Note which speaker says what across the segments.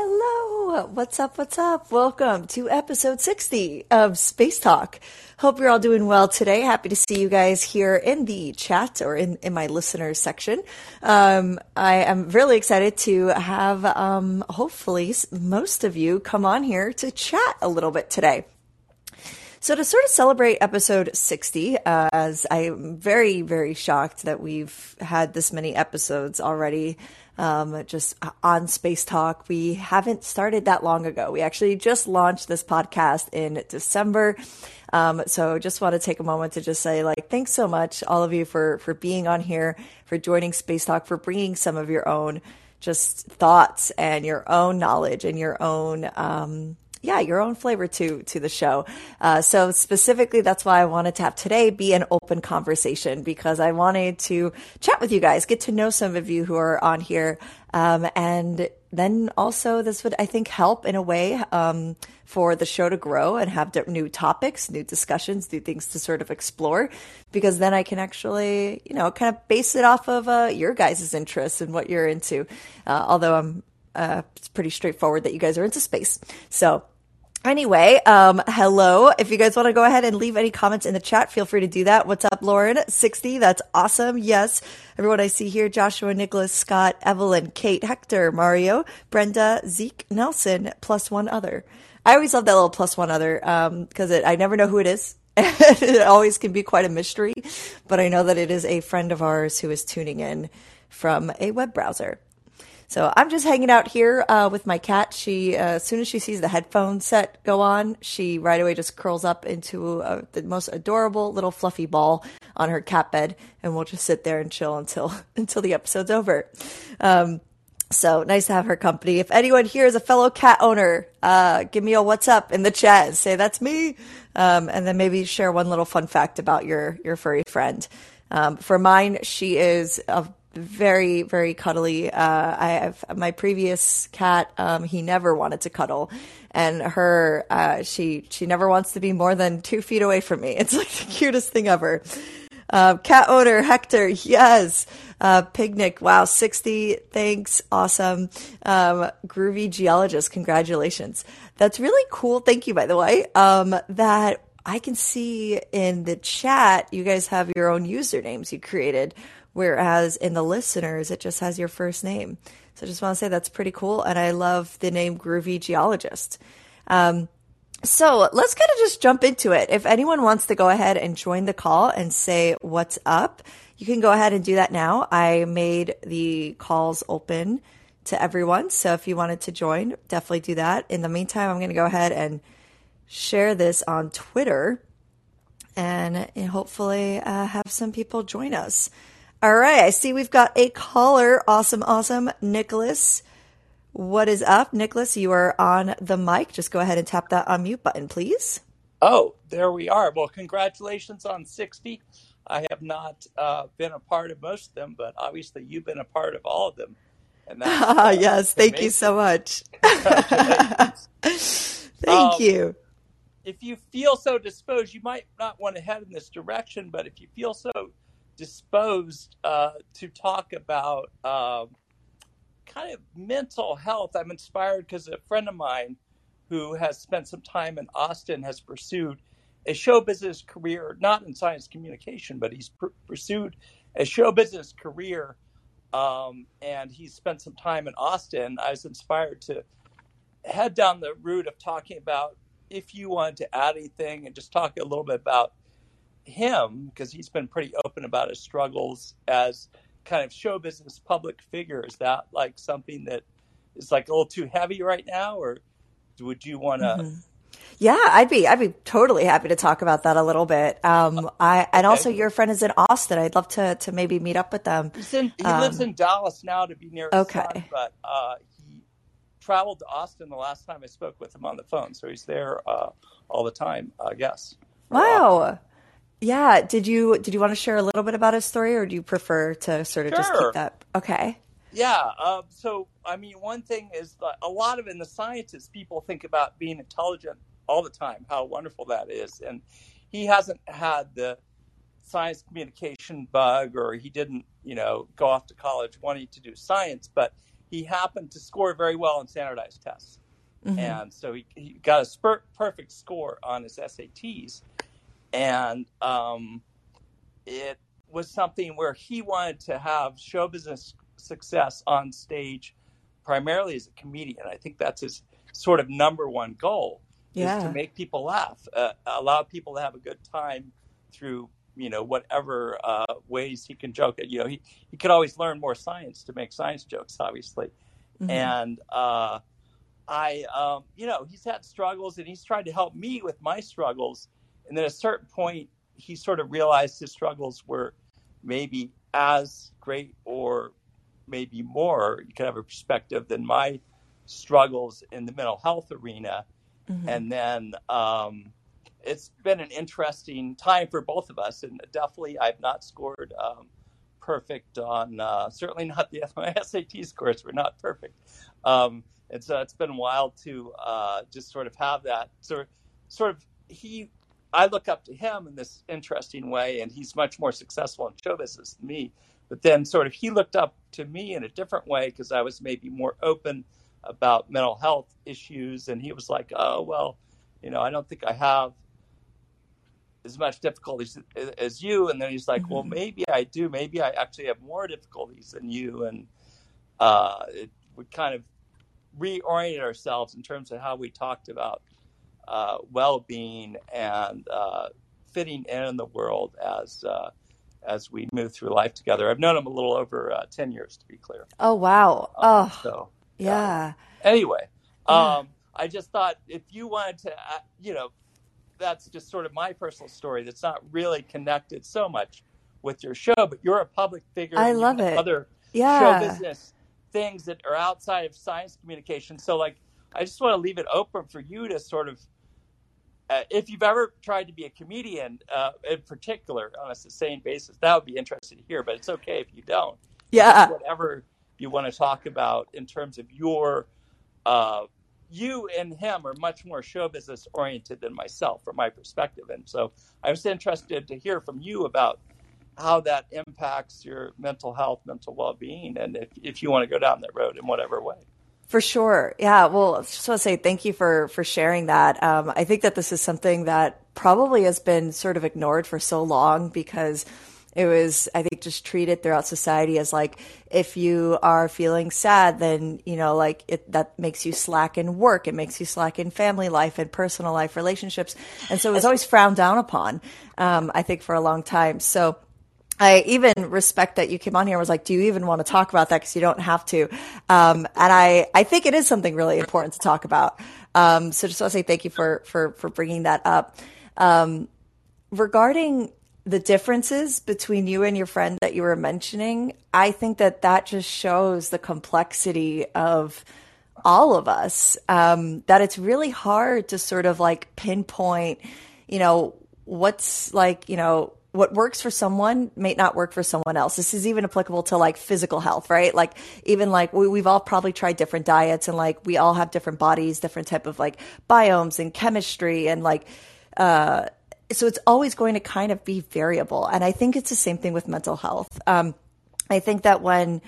Speaker 1: Hello, what's up? What's up? Welcome to episode 60 of Space Talk. Hope you're all doing well today. Happy to see you guys here in the chat or in, in my listeners section. Um, I am really excited to have, um, hopefully, most of you come on here to chat a little bit today. So to sort of celebrate episode 60, uh, as I'm very, very shocked that we've had this many episodes already um, just on Space Talk. We haven't started that long ago. We actually just launched this podcast in December. Um, so just want to take a moment to just say like, thanks so much, all of you for, for being on here, for joining Space Talk, for bringing some of your own just thoughts and your own knowledge and your own, um, yeah, your own flavor to to the show. Uh, so specifically, that's why I wanted to have today be an open conversation because I wanted to chat with you guys, get to know some of you who are on here, um, and then also this would I think help in a way um, for the show to grow and have new topics, new discussions, new things to sort of explore. Because then I can actually, you know, kind of base it off of uh, your guys' interests and what you're into. Uh, although I'm uh, it's pretty straightforward that you guys are into space. So Anyway, um, hello. If you guys want to go ahead and leave any comments in the chat, feel free to do that. What's up, Lauren? 60. That's awesome. Yes. Everyone I see here, Joshua, Nicholas, Scott, Evelyn, Kate, Hector, Mario, Brenda, Zeke, Nelson, plus one other. I always love that little plus one other, um, cause it, I never know who it is. it always can be quite a mystery, but I know that it is a friend of ours who is tuning in from a web browser. So I'm just hanging out here uh, with my cat. She, uh, as soon as she sees the headphone set go on, she right away just curls up into uh, the most adorable little fluffy ball on her cat bed, and we'll just sit there and chill until until the episode's over. Um, so nice to have her company. If anyone here is a fellow cat owner, uh, give me a what's up in the chat and say that's me. Um, and then maybe share one little fun fact about your, your furry friend. Um, for mine, she is a very very cuddly. Uh, I have my previous cat. Um, he never wanted to cuddle, and her uh, she she never wants to be more than two feet away from me. It's like the cutest thing ever. Uh, cat owner Hector, yes. Uh, Picnic, wow, 60, thanks, awesome. Um, groovy geologist, congratulations. That's really cool. Thank you, by the way. Um, that I can see in the chat, you guys have your own usernames you created Whereas in the listeners, it just has your first name. So I just want to say that's pretty cool. And I love the name Groovy Geologist. Um, so let's kind of just jump into it. If anyone wants to go ahead and join the call and say what's up, you can go ahead and do that now. I made the calls open to everyone. So if you wanted to join, definitely do that. In the meantime, I'm going to go ahead and share this on Twitter and hopefully uh, have some people join us. All right. I see we've got a caller. Awesome. Awesome. Nicholas. What is up? Nicholas, you are on the mic. Just go ahead and tap that unmute button, please.
Speaker 2: Oh, there we are. Well, congratulations on 60. I have not uh, been a part of most of them, but obviously you've been a part of all of them.
Speaker 1: And that's, uh, yes, thank amazing. you so much. thank um, you.
Speaker 2: If you feel so disposed, you might not want to head in this direction, but if you feel so disposed uh, to talk about um, kind of mental health. I'm inspired because a friend of mine who has spent some time in Austin has pursued a show business career, not in science communication, but he's pr- pursued a show business career. Um, and he spent some time in Austin. I was inspired to head down the route of talking about if you want to add anything and just talk a little bit about him because he's been pretty open about his struggles as kind of show business public figure. Is that like something that is like a little too heavy right now, or would you want to? Mm-hmm.
Speaker 1: Yeah, I'd be I'd be totally happy to talk about that a little bit. Um, I and okay. also your friend is in Austin. I'd love to to maybe meet up with them.
Speaker 2: In, he um, lives in Dallas now to be near. okay, son, but uh, he traveled to Austin the last time I spoke with him on the phone, so he's there uh, all the time. I guess.
Speaker 1: Wow. Yeah. Did you did you want to share a little bit about his story, or do you prefer to sort of sure. just keep that? Okay.
Speaker 2: Yeah. Um, so, I mean, one thing is a lot of in the sciences, people think about being intelligent all the time, how wonderful that is, and he hasn't had the science communication bug, or he didn't, you know, go off to college wanting to do science, but he happened to score very well on standardized tests. Mm-hmm. And so he, he got a spurt, perfect score on his SATs. And um, it was something where he wanted to have show business success on stage primarily as a comedian. I think that's his sort of number one goal yeah. is to make people laugh, uh, allow people to have a good time through you know whatever uh, ways he can joke. You know, he he could always learn more science to make science jokes, obviously, mm-hmm. and. Uh, I, um, you know, he's had struggles and he's tried to help me with my struggles. And then at a certain point, he sort of realized his struggles were maybe as great or maybe more, you can have a perspective than my struggles in the mental health arena. Mm-hmm. And then um, it's been an interesting time for both of us. And definitely, I've not scored um, perfect on, uh, certainly not the my SAT scores were not perfect. Um, and so it's been wild to uh, just sort of have that sort of, sort of he I look up to him in this interesting way, and he's much more successful in show business than me. But then, sort of, he looked up to me in a different way because I was maybe more open about mental health issues, and he was like, "Oh, well, you know, I don't think I have as much difficulties as you." And then he's like, mm-hmm. "Well, maybe I do. Maybe I actually have more difficulties than you." And uh, it would kind of reorient ourselves in terms of how we talked about uh, well-being and uh, fitting in the world as uh, as we move through life together. I've known him a little over uh, ten years, to be clear.
Speaker 1: Oh wow! Um, oh, so yeah.
Speaker 2: anyway, yeah. Um, I just thought if you wanted to, uh, you know, that's just sort of my personal story. That's not really connected so much with your show, but you're a public figure.
Speaker 1: I love it.
Speaker 2: Other yeah. show business things that are outside of science communication. So, like, I just want to leave it open for you to sort of uh, if you've ever tried to be a comedian uh, in particular on a sustained basis, that would be interesting to hear. But it's okay if you don't.
Speaker 1: Yeah.
Speaker 2: Whatever you want to talk about in terms of your, uh, you and him are much more show business oriented than myself, from my perspective. And so I was interested to hear from you about how that impacts your mental health, mental well being, and if, if you want to go down that road in whatever way.
Speaker 1: For sure. Yeah. Well, I just want to say thank you for, for sharing that. Um, I think that this is something that probably has been sort of ignored for so long because it was, I think, just treated throughout society as like, if you are feeling sad, then, you know, like it, that makes you slack in work. It makes you slack in family life and personal life relationships. And so it was always frowned down upon, um, I think, for a long time. So, I even respect that you came on here and was like, do you even want to talk about that? Cause you don't have to. Um, and I, I think it is something really important to talk about. Um, so just want to say thank you for, for, for bringing that up. Um, regarding the differences between you and your friend that you were mentioning, I think that that just shows the complexity of all of us. Um, that it's really hard to sort of like pinpoint, you know, what's like, you know, what works for someone may not work for someone else. This is even applicable to like physical health, right? Like even like we, have all probably tried different diets and like we all have different bodies, different type of like biomes and chemistry and like, uh, so it's always going to kind of be variable. And I think it's the same thing with mental health. Um, I think that when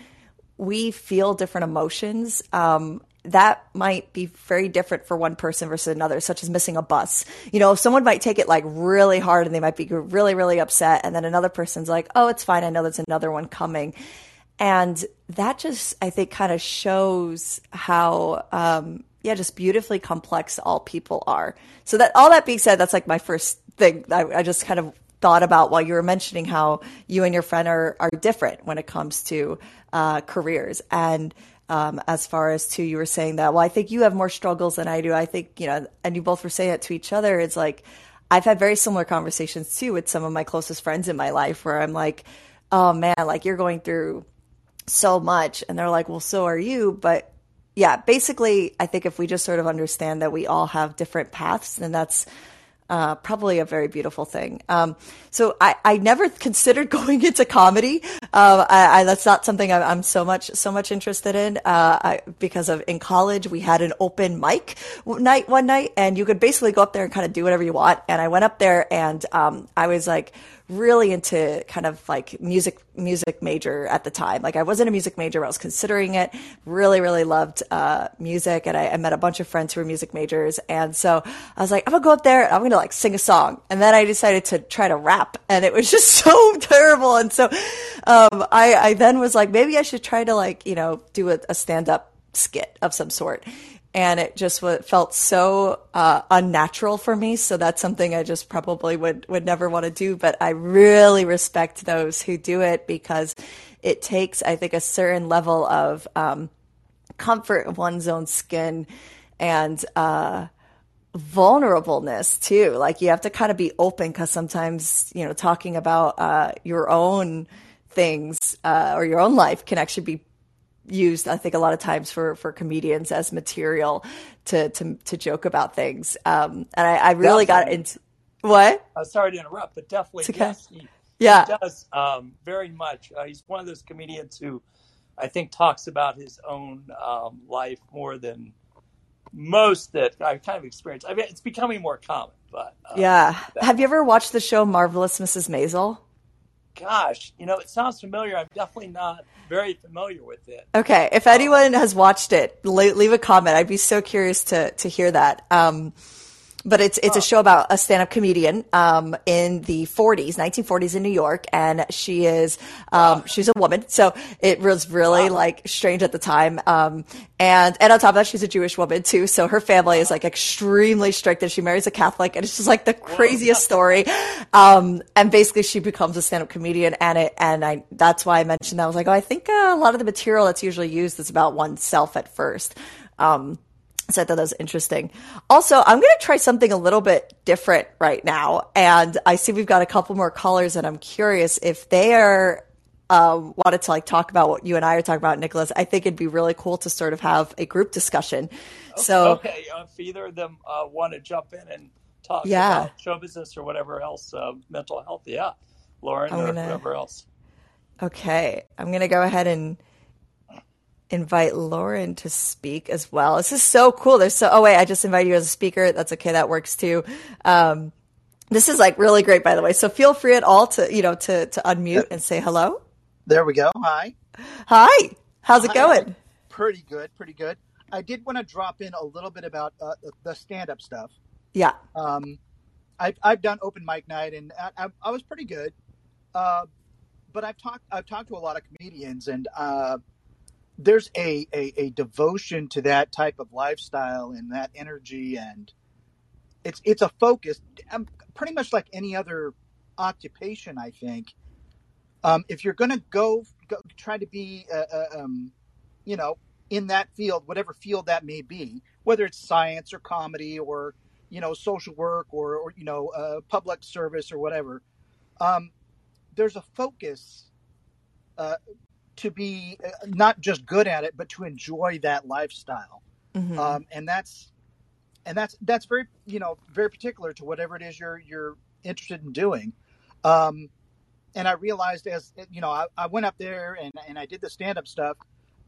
Speaker 1: we feel different emotions, um, that might be very different for one person versus another, such as missing a bus. You know, someone might take it like really hard and they might be really, really upset. And then another person's like, oh, it's fine. I know there's another one coming. And that just, I think, kind of shows how, um, yeah, just beautifully complex all people are. So that all that being said, that's like my first thing I, I just kind of thought about while you were mentioning how you and your friend are, are different when it comes to uh, careers. And um, as far as to you were saying that, well, I think you have more struggles than I do. I think, you know, and you both were saying it to each other. It's like, I've had very similar conversations too with some of my closest friends in my life where I'm like, oh man, like you're going through so much. And they're like, well, so are you. But yeah, basically, I think if we just sort of understand that we all have different paths, then that's uh, probably a very beautiful thing. Um, so I, I never considered going into comedy. Uh, I, I, that's not something I'm, I'm, so much so much interested in uh, I, because of in college we had an open mic night one night, and you could basically go up there and kind of do whatever you want. And I went up there and um, I was like really into kind of like music music major at the time. Like I wasn't a music major, but I was considering it. Really, really loved uh, music, and I, I, met a bunch of friends who were music majors. And so I was like, I'm gonna go up there I'm gonna like sing a song. And then I decided to try to rap, and it was just so terrible. And so um, I, I then was like, maybe I should try to like you know do a, a stand up skit of some sort and it just felt so uh, unnatural for me. So that's something I just probably would would never want to do. But I really respect those who do it because it takes, I think, a certain level of um, comfort in one's own skin and uh, vulnerableness too. Like you have to kind of be open because sometimes you know talking about uh, your own things uh, or your own life can actually be used, I think, a lot of times for for comedians as material to to to joke about things. Um, and I, I really definitely. got into what?
Speaker 2: I'm sorry to interrupt, but definitely, okay. yes, he,
Speaker 1: yeah,
Speaker 2: he does um, very much. Uh, he's one of those comedians who I think talks about his own um, life more than most that I've kind of experienced. I mean, it's becoming more common, but
Speaker 1: uh, yeah. Have you ever watched the show Marvelous Mrs. Maisel?
Speaker 2: Gosh, you know, it sounds familiar. I'm definitely not very familiar with it.
Speaker 1: Okay, if anyone has watched it, leave a comment. I'd be so curious to to hear that. Um, but it's it's a show about a stand-up comedian um, in the 40s 1940s in new york and she is um, she's a woman. So it was really wow. like strange at the time um, and and on top of that she's a jewish woman too. So her family is like extremely strict and she marries a catholic and it's just like the craziest story. Um, and basically she becomes a stand-up comedian and it and i that's why i mentioned that. I was like oh i think uh, a lot of the material that's usually used is about oneself at first. Um, so I thought that was interesting. Also, I'm going to try something a little bit different right now. And I see we've got a couple more callers and I'm curious if they are, uh, wanted to like talk about what you and I are talking about, Nicholas. I think it'd be really cool to sort of have a group discussion.
Speaker 2: Okay,
Speaker 1: so,
Speaker 2: okay. if either of them uh, want to jump in and talk yeah. about show business or whatever else, uh, mental health, yeah. Lauren I'm or gonna, whoever else.
Speaker 1: Okay. I'm going to go ahead and invite Lauren to speak as well. This is so cool. There's so, oh wait, I just invited you as a speaker. That's okay. That works too. Um, this is like really great, by the way. So feel free at all to, you know, to, to unmute and say hello.
Speaker 3: There we go. Hi.
Speaker 1: Hi. How's it Hi. going?
Speaker 3: Pretty good. Pretty good. I did want to drop in a little bit about uh, the stand up stuff.
Speaker 1: Yeah.
Speaker 3: Um, I've, I've done open mic night and I, I, I was pretty good. Uh, but I've talked, I've talked to a lot of comedians and, uh, there's a, a, a devotion to that type of lifestyle and that energy and it's it's a focus um, pretty much like any other occupation i think. Um, if you're going to go, go try to be uh, uh, um, you know in that field whatever field that may be whether it's science or comedy or you know social work or, or you know uh, public service or whatever um, there's a focus uh, to be uh, not just good at it, but to enjoy that lifestyle. Mm-hmm. Um, and that's and that's that's very you know very particular to whatever it is you're you're interested in doing. Um, and I realized as you know I, I went up there and and I did the stand up stuff,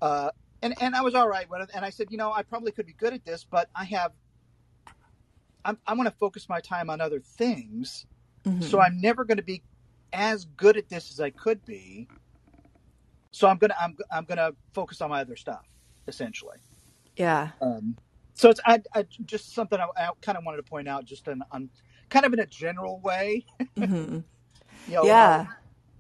Speaker 3: uh, and and I was all right with it. And I said, you know, I probably could be good at this, but I have I'm, I want to focus my time on other things, mm-hmm. so I'm never going to be as good at this as I could be so I'm gonna I'm I'm gonna focus on my other stuff essentially.
Speaker 1: Yeah.
Speaker 3: Um, so it's I, I just something I, I kind of wanted to point out, just in, on kind of in a general way.
Speaker 1: Mm-hmm.
Speaker 3: you know,
Speaker 1: yeah.
Speaker 3: Uh,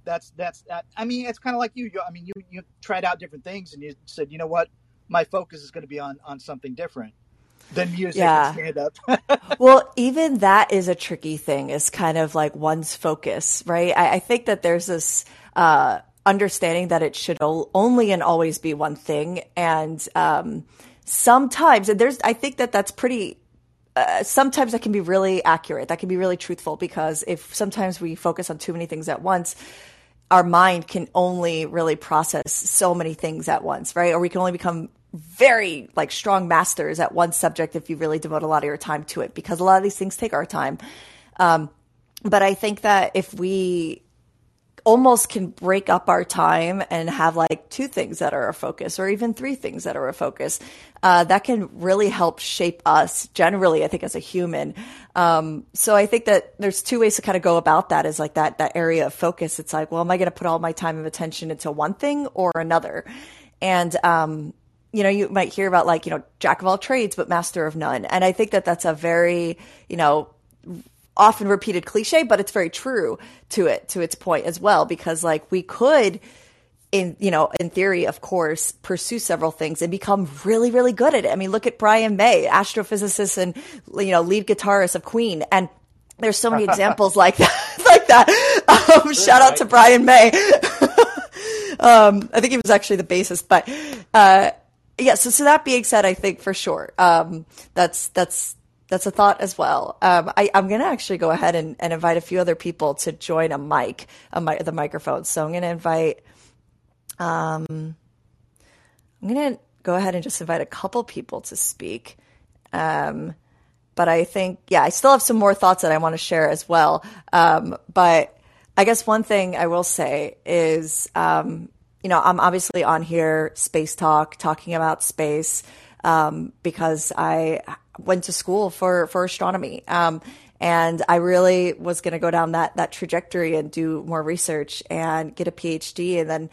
Speaker 3: that's that's that. I mean, it's kind of like you. you. I mean, you you tried out different things, and you said, you know what, my focus is going to be on on something different than music yeah. stand up.
Speaker 1: well, even that is a tricky thing. Is kind of like one's focus, right? I, I think that there's this. Uh, understanding that it should only and always be one thing. And um, sometimes, and there's, I think that that's pretty. Uh, sometimes that can be really accurate. That can be really truthful because if sometimes we focus on too many things at once, our mind can only really process so many things at once, right? Or we can only become very like strong masters at one subject if you really devote a lot of your time to it because a lot of these things take our time. Um, but I think that if we almost can break up our time and have like two things that are a focus or even three things that are a focus. Uh, that can really help shape us generally, I think, as a human. Um, so I think that there's two ways to kind of go about that is like that, that area of focus. It's like, well, am I going to put all my time and attention into one thing or another? And, um, you know, you might hear about like, you know, jack of all trades, but master of none. And I think that that's a very, you know, often repeated cliche, but it's very true to it, to its point as well, because like we could, in, you know, in theory, of course, pursue several things and become really, really good at it. I mean, look at Brian May, astrophysicist and, you know, lead guitarist of Queen. And there's so many examples like that, like that. Um, shout out to Brian May. um, I think he was actually the bassist, but, uh, yeah, so, so that being said, I think for sure, um, that's, that's, that's a thought as well. Um, I, am going to actually go ahead and, and, invite a few other people to join a mic, a the microphone. So I'm going to invite, um, I'm going to go ahead and just invite a couple people to speak. Um, but I think, yeah, I still have some more thoughts that I want to share as well. Um, but I guess one thing I will say is, um, you know, I'm obviously on here, Space Talk, talking about space, um, because I went to school for, for astronomy. Um, and I really was going to go down that, that trajectory and do more research and get a PhD. And then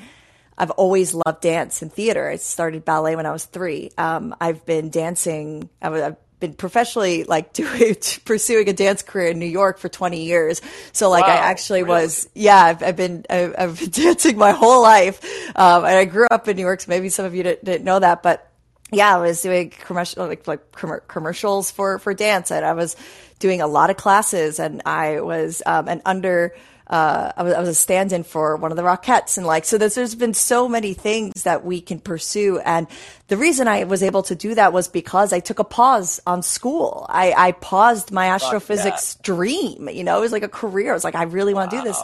Speaker 1: I've always loved dance and theater. I started ballet when I was three. Um, I've been dancing. I've been professionally like doing pursuing a dance career in New York for 20 years. So like wow, I actually really? was, yeah, I've, I've been I've, I've, been dancing my whole life, um, and I grew up in New York. So maybe some of you didn't, didn't know that, but yeah, I was doing commercial like like commercials for for dance, and I was doing a lot of classes, and I was um, an under. Uh, I was, I was a stand-in for one of the Rockettes, and like so. There's, there's been so many things that we can pursue, and the reason I was able to do that was because I took a pause on school. I, I paused my astrophysics dream. You know, it was like a career. I was like, I really want to wow. do this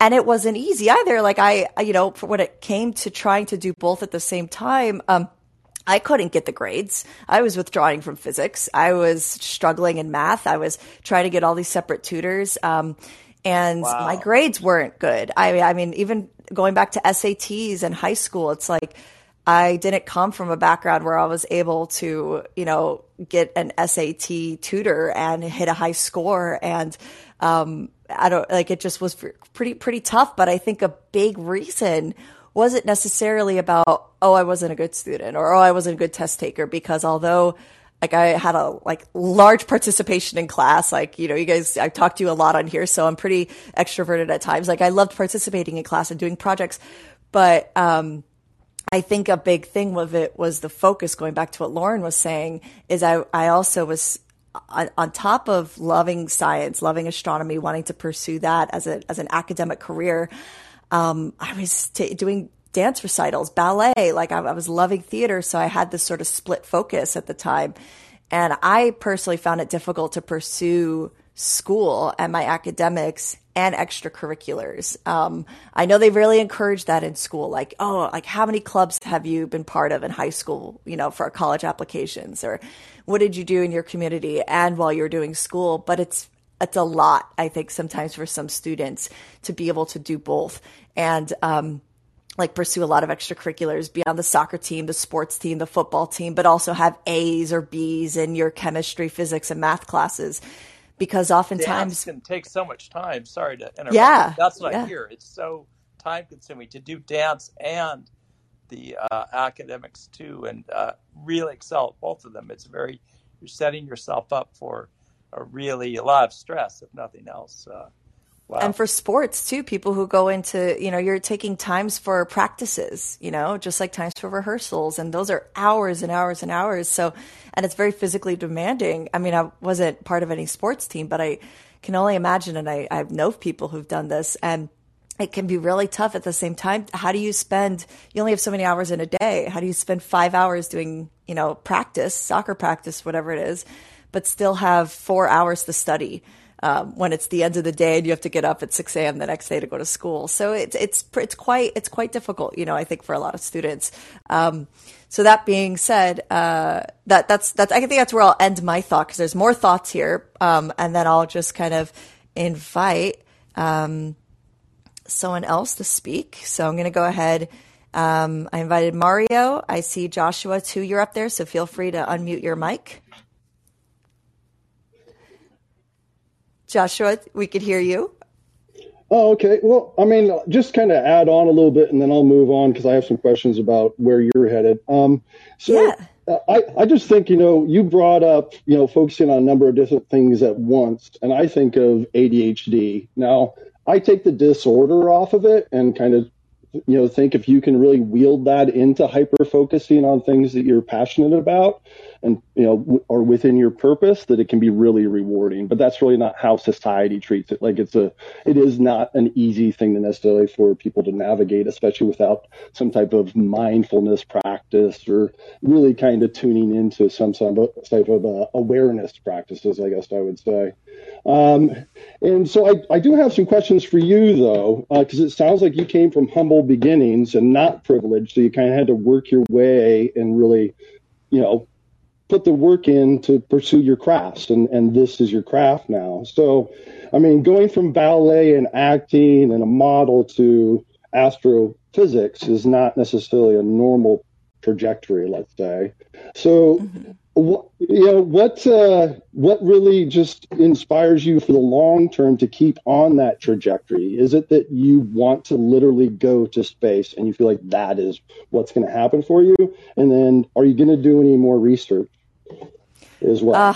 Speaker 1: and it wasn't easy either. Like I, you know, when it came to trying to do both at the same time, um, I couldn't get the grades. I was withdrawing from physics. I was struggling in math. I was trying to get all these separate tutors. Um, and wow. my grades weren't good. I, I mean, even going back to SATs in high school, it's like I didn't come from a background where I was able to, you know, get an SAT tutor and hit a high score. And, um, I don't like it just was pretty, pretty tough. But I think a big reason wasn't necessarily about, oh, I wasn't a good student or, oh, I wasn't a good test taker because although like I had a like large participation in class. Like, you know, you guys, I've talked to you a lot on here, so I'm pretty extroverted at times. Like I loved participating in class and doing projects, but, um, I think a big thing with it was the focus going back to what Lauren was saying is I, I also was on, on top of loving science, loving astronomy, wanting to pursue that as a, as an academic career um, I was t- doing dance recitals, ballet. Like I, I was loving theater. So I had this sort of split focus at the time. And I personally found it difficult to pursue school and my academics and extracurriculars. Um, I know they really encourage that in school. Like, oh, like how many clubs have you been part of in high school, you know, for college applications? Or what did you do in your community and while you're doing school? But it's it's a lot, I think, sometimes for some students to be able to do both and, um, like pursue a lot of extracurriculars beyond the soccer team, the sports team, the football team, but also have A's or B's in your chemistry, physics, and math classes. Because oftentimes
Speaker 2: can take so much time. Sorry to interrupt.
Speaker 1: Yeah,
Speaker 2: that's what
Speaker 1: yeah.
Speaker 2: I hear. It's so time consuming to do dance and the uh, academics too, and uh, really excel at both of them. It's very you're setting yourself up for a really a lot of stress, if nothing else. Uh,
Speaker 1: wow. And for sports too, people who go into, you know, you're taking times for practices, you know, just like times for rehearsals. And those are hours and hours and hours. So, and it's very physically demanding. I mean, I wasn't part of any sports team, but I can only imagine. And I, I know people who've done this and it can be really tough at the same time. How do you spend, you only have so many hours in a day. How do you spend five hours doing, you know, practice, soccer practice, whatever it is? But still have four hours to study. Um, when it's the end of the day and you have to get up at 6 a.m. the next day to go to school. So it's, it's, it's quite, it's quite difficult, you know, I think for a lot of students. Um, so that being said, uh, that, that's, that's, I think that's where I'll end my thought because there's more thoughts here. Um, and then I'll just kind of invite, um, someone else to speak. So I'm going to go ahead. Um, I invited Mario. I see Joshua too. You're up there, so feel free to unmute your mic. Joshua, we could hear you.
Speaker 4: Oh, okay. Well, I mean, just kind of add on a little bit, and then I'll move on because I have some questions about where you're headed. Um, so, yeah. uh, I I just think you know you brought up you know focusing on a number of different things at once, and I think of ADHD. Now, I take the disorder off of it and kind of you know think if you can really wield that into hyper focusing on things that you're passionate about and you know w- or within your purpose that it can be really rewarding. But that's really not how society treats it. Like it's a it is not an easy thing to necessarily for people to navigate especially without some type of mindfulness practice or really kind of tuning into some of, type of uh, awareness practices i guess i would say. Um, and so I, I do have some questions for you though because uh, it sounds like you came from humble beginnings and not privileged so you kind of had to work your way and really you know put the work in to pursue your crafts and and this is your craft now. So i mean going from ballet and acting and a model to astrophysics is not necessarily a normal trajectory let's say. So mm-hmm. what you know what uh, what really just inspires you for the long term to keep on that trajectory? Is it that you want to literally go to space and you feel like that is what's going to happen for you? And then are you going to do any more research as well. Uh,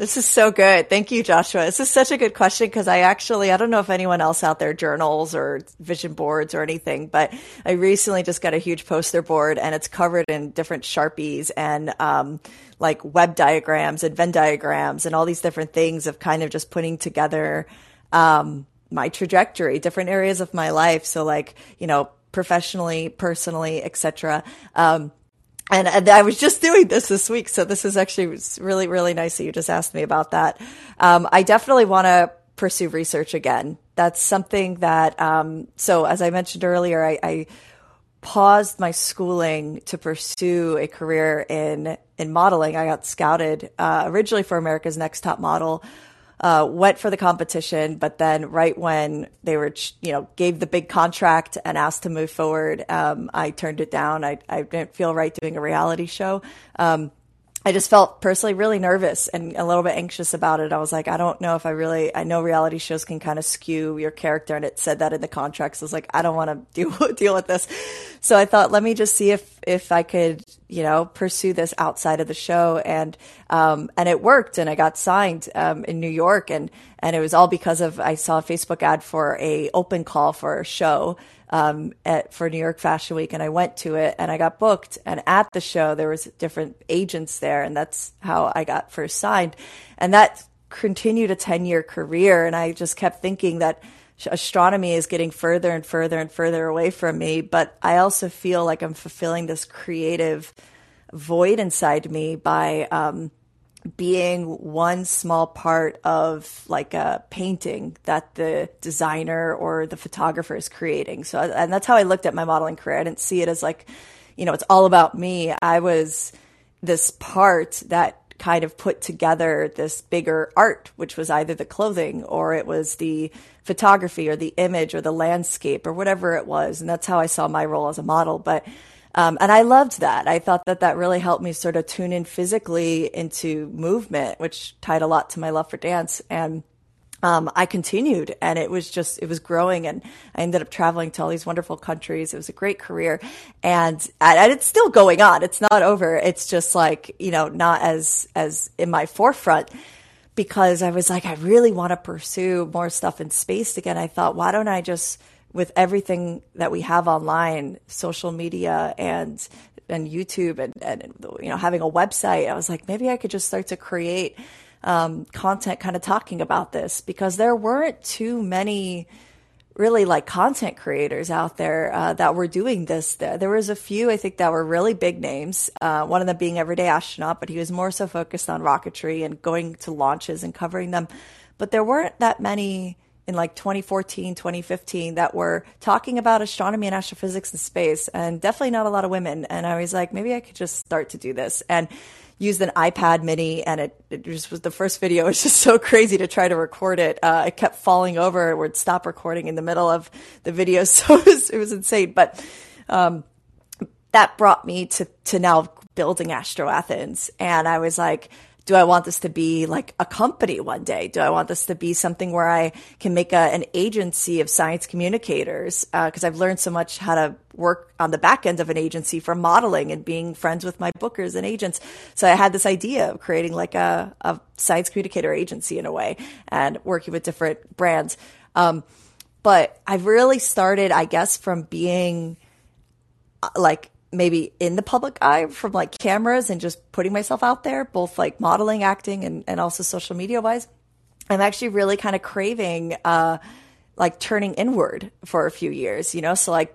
Speaker 1: this is so good. Thank you, Joshua. This is such a good question because I actually, I don't know if anyone else out there journals or vision boards or anything, but I recently just got a huge poster board and it's covered in different Sharpies and, um, like web diagrams and Venn diagrams and all these different things of kind of just putting together, um, my trajectory, different areas of my life. So like, you know, professionally, personally, etc. Um, and, and, I was just doing this this week, so this is actually really, really nice that you just asked me about that. Um, I definitely want to pursue research again. That's something that, um, so as I mentioned earlier, I, I, paused my schooling to pursue a career in in modeling. I got scouted uh, originally for America's Next Top Model uh, went for the competition, but then right when they were, you know, gave the big contract and asked to move forward, um, I turned it down. I, I didn't feel right doing a reality show. Um, I just felt personally really nervous and a little bit anxious about it. I was like, I don't know if I really, I know reality shows can kind of skew your character and it said that in the contracts. I was like, I don't want to deal, deal with this. So I thought, let me just see if, if I could, you know, pursue this outside of the show. And, um, and it worked and I got signed, um, in New York and, and it was all because of, I saw a Facebook ad for a open call for a show um, at, for New York Fashion Week, and I went to it and I got booked. And at the show, there was different agents there, and that's how I got first signed. And that continued a ten year career, and I just kept thinking that astronomy is getting further and further and further away from me. But I also feel like I'm fulfilling this creative void inside me by um, being one small part of like a painting that the designer or the photographer is creating. So, and that's how I looked at my modeling career. I didn't see it as like, you know, it's all about me. I was this part that kind of put together this bigger art, which was either the clothing or it was the photography or the image or the landscape or whatever it was. And that's how I saw my role as a model. But um, and I loved that. I thought that that really helped me sort of tune in physically into movement, which tied a lot to my love for dance. And um, I continued and it was just, it was growing and I ended up traveling to all these wonderful countries. It was a great career and, and it's still going on. It's not over. It's just like, you know, not as, as in my forefront because I was like, I really want to pursue more stuff in space again. I thought, why don't I just with everything that we have online, social media and and YouTube and, and you know having a website, I was like, maybe I could just start to create um, content kind of talking about this because there weren't too many really like content creators out there uh, that were doing this. There, was a few I think that were really big names. Uh, one of them being Everyday Astronaut, but he was more so focused on rocketry and going to launches and covering them. But there weren't that many in like 2014, 2015 that were talking about astronomy and astrophysics and space and definitely not a lot of women. And I was like, maybe I could just start to do this. And used an iPad mini and it, it just was the first video. It was just so crazy to try to record it. Uh, it kept falling over. It would stop recording in the middle of the video. So it was, it was insane. But, um, that brought me to, to now building Astro Athens. And I was like, do I want this to be like a company one day? Do I want this to be something where I can make a, an agency of science communicators? Because uh, I've learned so much how to work on the back end of an agency for modeling and being friends with my bookers and agents. So I had this idea of creating like a, a science communicator agency in a way and working with different brands. Um, but I've really started, I guess, from being uh, like maybe in the public eye from like cameras and just putting myself out there, both like modeling, acting, and, and also social media wise. I'm actually really kind of craving, uh, like turning inward for a few years, you know? So like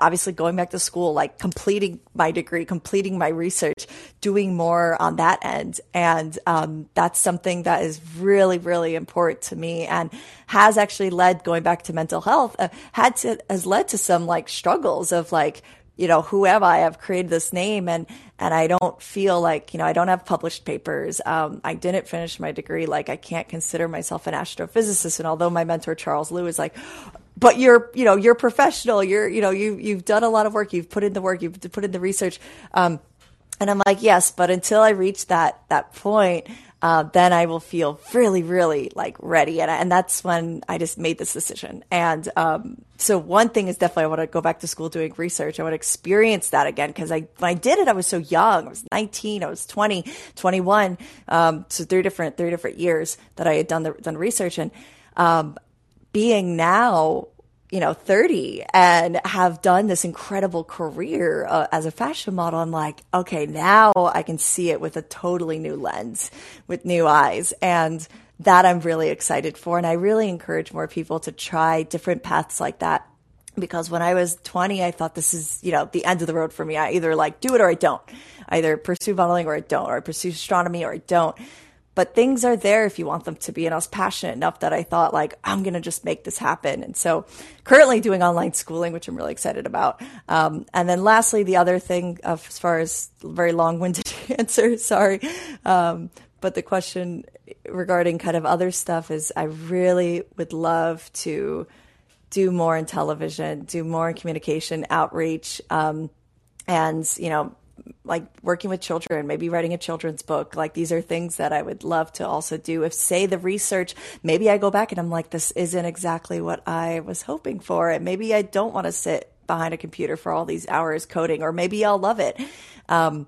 Speaker 1: obviously going back to school, like completing my degree, completing my research, doing more on that end. And um, that's something that is really, really important to me and has actually led going back to mental health, uh, had to, has led to some like struggles of like you know, who am I? I've created this name and, and I don't feel like, you know, I don't have published papers. Um, I didn't finish my degree. Like I can't consider myself an astrophysicist. And although my mentor, Charles Liu is like, but you're, you know, you're professional. You're, you know, you, you've done a lot of work. You've put in the work. You've put in the research. Um, and I'm like, yes, but until I reach that, that point, uh, then I will feel really, really like ready. And, and that's when I just made this decision. And um, so one thing is definitely I want to go back to school doing research. I want to experience that again because I when I did it, I was so young. I was 19, I was 20, 21. Um, so three different three different years that I had done the done research and um, being now you know, 30 and have done this incredible career uh, as a fashion model, I'm like, okay, now I can see it with a totally new lens, with new eyes. And that I'm really excited for. And I really encourage more people to try different paths like that. Because when I was 20, I thought this is, you know, the end of the road for me. I either like do it or I don't. Either pursue modeling or I don't, or I pursue astronomy or I don't but things are there if you want them to be. And I was passionate enough that I thought like, I'm going to just make this happen. And so currently doing online schooling, which I'm really excited about. Um, and then lastly, the other thing as far as very long winded answer, sorry. Um, but the question regarding kind of other stuff is I really would love to do more in television, do more in communication outreach. Um, and, you know, like working with children, maybe writing a children's book. Like these are things that I would love to also do. If say the research, maybe I go back and I'm like, this isn't exactly what I was hoping for. And maybe I don't want to sit behind a computer for all these hours coding, or maybe I'll love it. Um,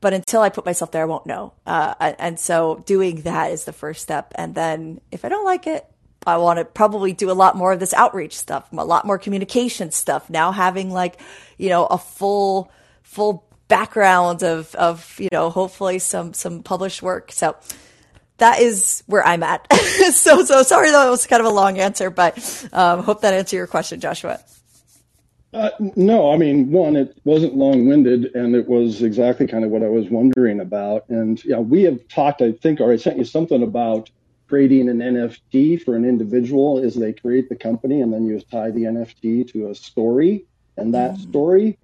Speaker 1: but until I put myself there, I won't know. Uh, and so doing that is the first step. And then if I don't like it, I want to probably do a lot more of this outreach stuff, a lot more communication stuff. Now having like, you know, a full, full background of of you know hopefully some some published work. So that is where I'm at. so so sorry that was kind of a long answer, but um, hope that answered your question, Joshua.
Speaker 4: Uh, no, I mean, one, it wasn't long winded and it was exactly kind of what I was wondering about. And yeah, we have talked, I think, or I sent you something about creating an NFT for an individual is they create the company and then you tie the NFT to a story. And that mm-hmm. story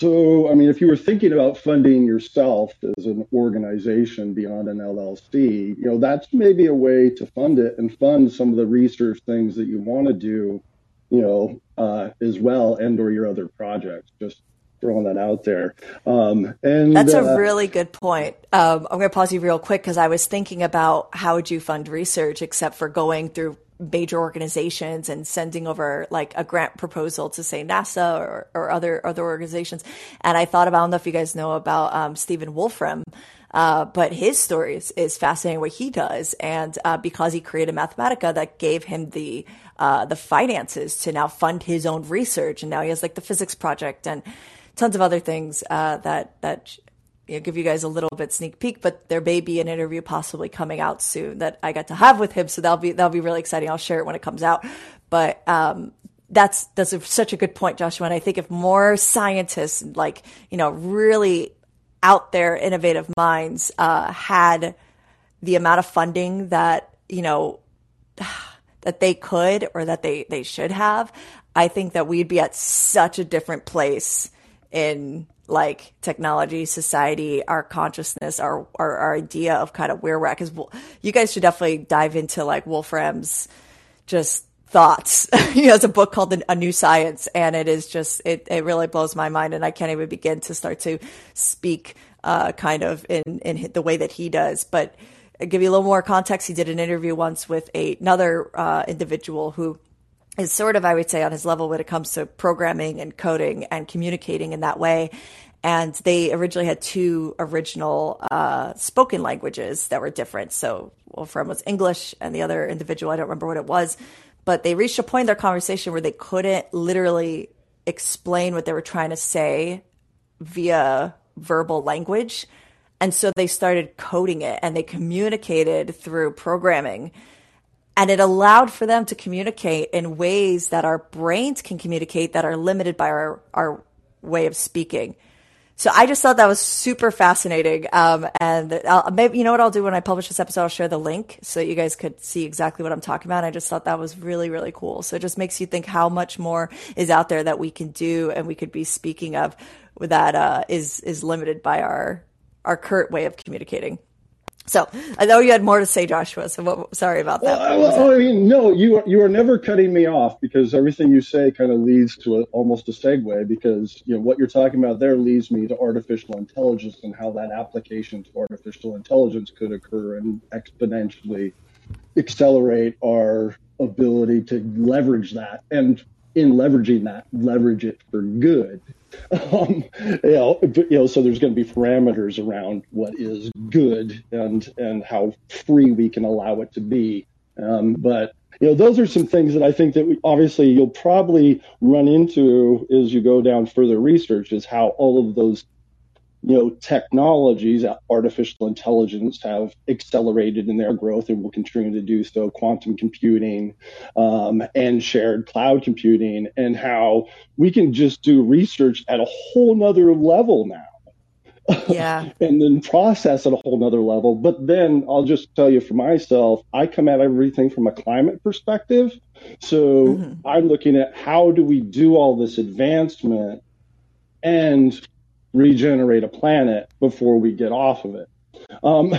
Speaker 4: so, I mean, if you were thinking about funding yourself as an organization beyond an LLC, you know, that's maybe a way to fund it and fund some of the research things that you want to do, you know, uh, as well, and or your other projects. Just throwing that out there. Um, and
Speaker 1: that's a uh, really good point. Um, I'm going to pause you real quick because I was thinking about how would you fund research except for going through major organizations and sending over like a grant proposal to say NASA or, or other other organizations. And I thought about I don't know if you guys know about um, Stephen Wolfram. Uh, but his story is, is, fascinating what he does. And, uh, because he created Mathematica that gave him the, uh, the finances to now fund his own research. And now he has like the physics project and tons of other things, uh, that, that give you guys a little bit sneak peek, but there may be an interview possibly coming out soon that I got to have with him. So that'll be, that'll be really exciting. I'll share it when it comes out. But, um, that's, that's a, such a good point, Joshua. And I think if more scientists, like, you know, really out there innovative minds, uh, had the amount of funding that, you know, that they could or that they, they should have, I think that we'd be at such a different place in like technology, society, our consciousness, our, our, our idea of kind of where we're at. Cause we'll, you guys should definitely dive into like Wolfram's just thoughts. he has a book called A New Science and it is just, it, it really blows my mind. And I can't even begin to start to speak, uh, kind of in, in the way that he does. But I'll give you a little more context. He did an interview once with a, another, uh, individual who, is sort of, I would say, on his level when it comes to programming and coding and communicating in that way. And they originally had two original uh, spoken languages that were different. So Wolfram was English, and the other individual, I don't remember what it was, but they reached a point in their conversation where they couldn't literally explain what they were trying to say via verbal language. And so they started coding it and they communicated through programming and it allowed for them to communicate in ways that our brains can communicate that are limited by our, our way of speaking. So I just thought that was super fascinating. Um, and I'll, maybe, you know what I'll do when I publish this episode? I'll share the link so you guys could see exactly what I'm talking about. I just thought that was really, really cool. So it just makes you think how much more is out there that we can do and we could be speaking of that, uh, is, is limited by our, our current way of communicating. So I know you had more to say, Joshua. So what, sorry about that.
Speaker 4: Well, well, I mean, no, you are, you are never cutting me off because everything you say kind of leads to a, almost a segue because you know what you're talking about there leads me to artificial intelligence and how that application to artificial intelligence could occur and exponentially accelerate our ability to leverage that and in leveraging that leverage it for good um, you know, you know, so there's going to be parameters around what is good and and how free we can allow it to be. Um, but you know, those are some things that I think that we, obviously you'll probably run into as you go down further research is how all of those you know, technologies, artificial intelligence have accelerated in their growth and will continue to do so, quantum computing um, and shared cloud computing, and how we can just do research at a whole nother level now.
Speaker 1: Yeah.
Speaker 4: and then process at a whole nother level. But then I'll just tell you for myself, I come at everything from a climate perspective. So mm-hmm. I'm looking at how do we do all this advancement and regenerate a planet before we get off of it. Um,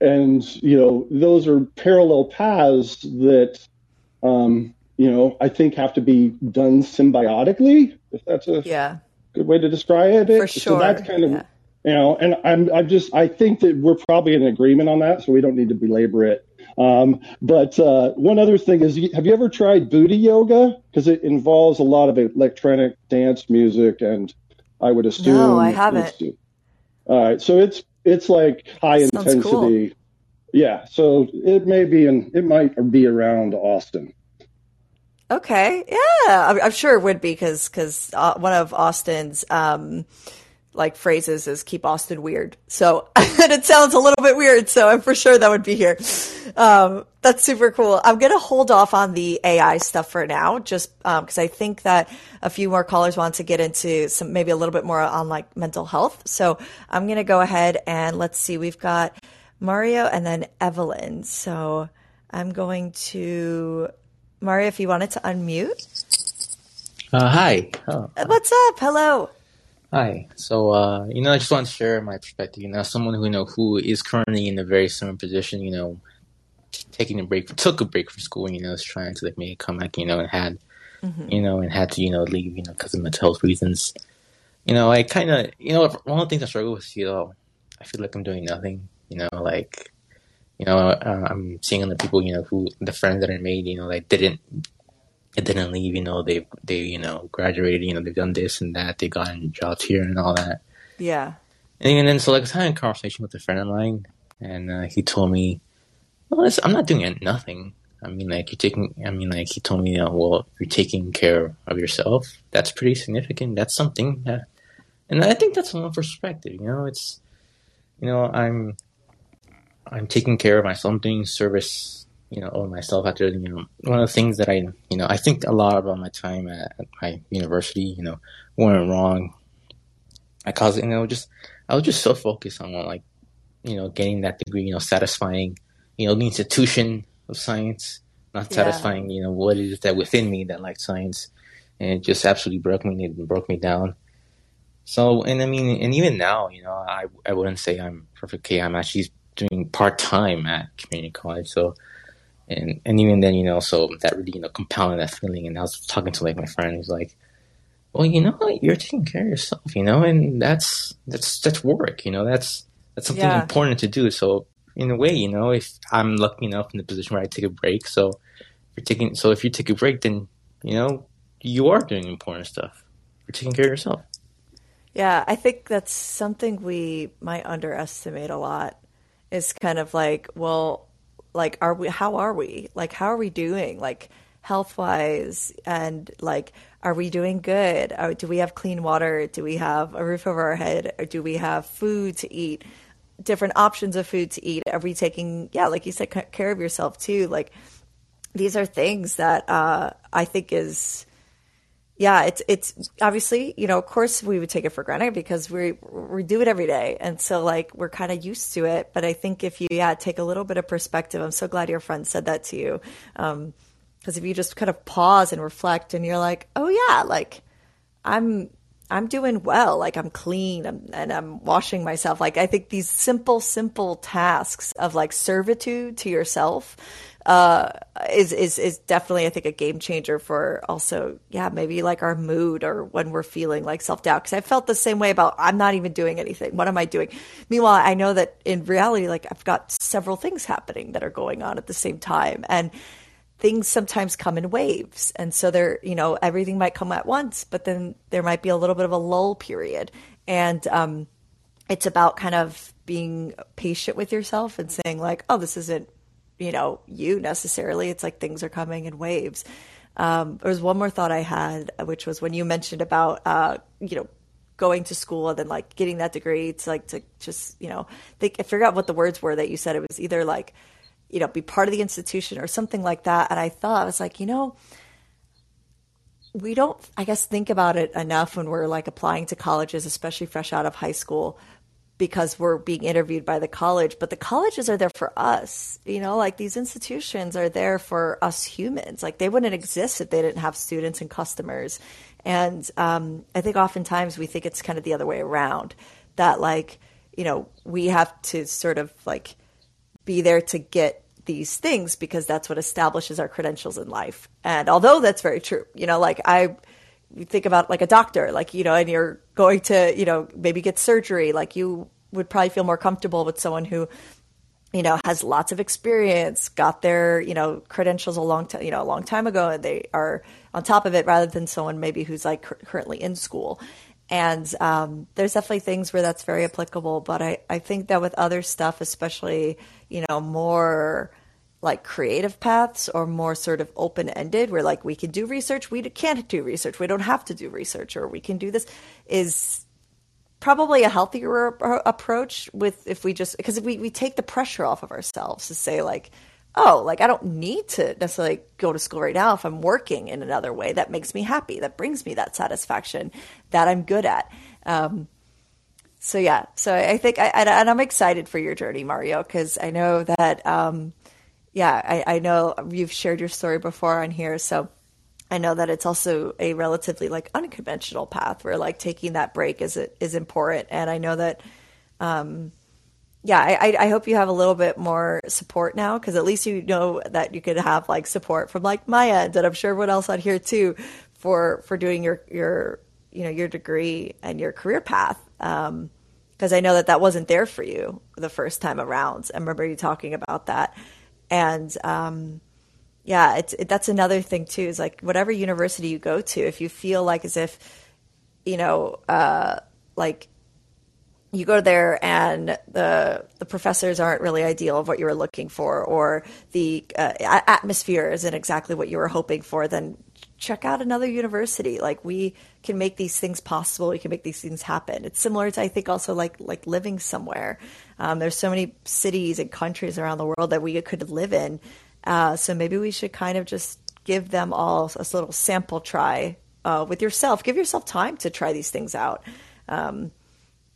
Speaker 4: and, you know, those are parallel paths that, um, you know, I think have to be done symbiotically, if that's a
Speaker 1: yeah.
Speaker 4: good way to describe it.
Speaker 1: For sure.
Speaker 4: So that's kind of, yeah. you know, and I'm, I'm just, I think that we're probably in agreement on that, so we don't need to belabor it. Um, but uh, one other thing is, have you ever tried booty yoga? Because it involves a lot of electronic dance music and I would assume.
Speaker 1: No, I haven't.
Speaker 4: All right, so it's it's like high Sounds intensity. Cool. Yeah, so it may be in it might be around Austin.
Speaker 1: Okay, yeah, I'm, I'm sure it would be because because uh, one of Austin's um, like phrases is keep Austin weird. So, and it sounds a little bit weird. So I'm for sure that would be here. Um, that's super cool. I'm going to hold off on the AI stuff for now, just, um, cause I think that a few more callers want to get into some, maybe a little bit more on like mental health. So I'm going to go ahead and let's see. We've got Mario and then Evelyn. So I'm going to, Mario, if you wanted to unmute.
Speaker 5: Uh, hi.
Speaker 1: Oh. What's up? Hello.
Speaker 5: Hi. So, uh, you know, I just want to share my perspective. You know, someone who you know who is currently in a very similar position. You know, taking a break, took a break from school. You know, is trying to like make a comeback. You know, and had, mm-hmm. you know, and had to you know leave. You know, because of mental health reasons. You know, I kind of, you know, one of the things I struggle with. You know, I feel like I'm doing nothing. You know, like, you know, uh, I'm seeing other people. You know, who the friends that I made. You know, like didn't it didn't leave. You know, they they you know graduated. You know, they've done this and that. They got jobs here and all that.
Speaker 1: Yeah.
Speaker 5: And, then so like I was having a conversation with a friend of mine, and uh, he told me, "Well, I'm not doing nothing. I mean, like you're taking. I mean, like he told me, know, well, you're taking care of yourself. That's pretty significant. That's something that, and I think that's a one perspective. You know, it's, you know, I'm, I'm taking care of myself. I'm doing service you know, owe myself after, you know, one of the things that I, you know, I think a lot about my time at, at my university, you know, went wrong. I caused, you know, just, I was just so focused on like, you know, getting that degree, you know, satisfying, you know, the institution of science, not yeah. satisfying, you know, what is that within me that likes science. And it just absolutely broke me, and broke me down. So, and I mean, and even now, you know, I I wouldn't say I'm perfect. I'm actually doing part time at community college. So, and and even then, you know, so that really you know compounded that feeling. And I was talking to like my friend who's like, well, you know, you're taking care of yourself, you know, and that's that's that's work, you know, that's that's something yeah. important to do. So in a way, you know, if I'm lucky enough in the position where I take a break, so if you're taking, so if you take a break, then you know you are doing important stuff. You're taking care of yourself.
Speaker 1: Yeah, I think that's something we might underestimate a lot. Is kind of like, well, like, are we? How are we? Like, how are we doing? Like, health wise, and like, are we doing good? Do we have clean water? Do we have a roof over our head? Or do we have food to eat? Different options of food to eat? We taking, yeah, like you said, care of yourself too? Like, these are things that uh, I think is yeah, it's it's obviously you know of course we would take it for granted because we we do it every day, and so like we're kind of used to it. But I think if you yeah take a little bit of perspective, I'm so glad your friend said that to you, because um, if you just kind of pause and reflect, and you're like, oh yeah, like I'm I'm doing well, like I'm clean I'm, and I'm washing myself. Like I think these simple simple tasks of like servitude to yourself uh, is is is definitely I think a game changer for also yeah maybe like our mood or when we're feeling like self doubt because I felt the same way about I'm not even doing anything. What am I doing? Meanwhile I know that in reality like I've got several things happening that are going on at the same time. And things sometimes come in waves and so there you know everything might come at once but then there might be a little bit of a lull period and um, it's about kind of being patient with yourself and saying like oh this isn't you know you necessarily. It's like things are coming in waves. Um, there was one more thought I had, which was when you mentioned about uh, you know going to school and then like getting that degree to like to just you know think I forgot what the words were that you said. It was either like you know be part of the institution or something like that. And I thought I was like you know we don't i guess think about it enough when we're like applying to colleges especially fresh out of high school because we're being interviewed by the college, but the colleges are there for us. You know, like these institutions are there for us humans. Like they wouldn't exist if they didn't have students and customers. And um, I think oftentimes we think it's kind of the other way around that, like, you know, we have to sort of like be there to get these things because that's what establishes our credentials in life. And although that's very true, you know, like I you think about like a doctor, like, you know, and you're going to, you know, maybe get surgery, like you would probably feel more comfortable with someone who, you know, has lots of experience, got their, you know, credentials a long time, you know, a long time ago, and they are on top of it rather than someone maybe who's like currently in school. And um, there's definitely things where that's very applicable, but I, I think that with other stuff, especially, you know, more like creative paths or more sort of open ended where like we can do research we can't do research. We don't have to do research or we can do this is probably a healthier approach with if we just because we, we take the pressure off of ourselves to say like oh like i don't need to necessarily go to school right now if i'm working in another way. That makes me happy. That brings me that satisfaction that i'm good at. Um, so yeah. So i think I, and i'm excited for your journey mario because i know that um, yeah, I, I know you've shared your story before on here, so I know that it's also a relatively like unconventional path where like taking that break is is important, and I know that. Um, yeah, I, I hope you have a little bit more support now because at least you know that you could have like support from like my end, and I'm sure everyone else out here too, for for doing your your you know your degree and your career path. Um, because I know that that wasn't there for you the first time around. I remember you talking about that and um, yeah, it's it, that's another thing too. Is like whatever university you go to, if you feel like as if you know, uh, like you go there and the the professors aren't really ideal of what you were looking for, or the uh, atmosphere isn't exactly what you were hoping for, then check out another university. Like we can make these things possible. We can make these things happen. It's similar to I think also like like living somewhere. Um, there's so many cities and countries around the world that we could live in. Uh, so maybe we should kind of just give them all a little sample try uh, with yourself. Give yourself time to try these things out. Um,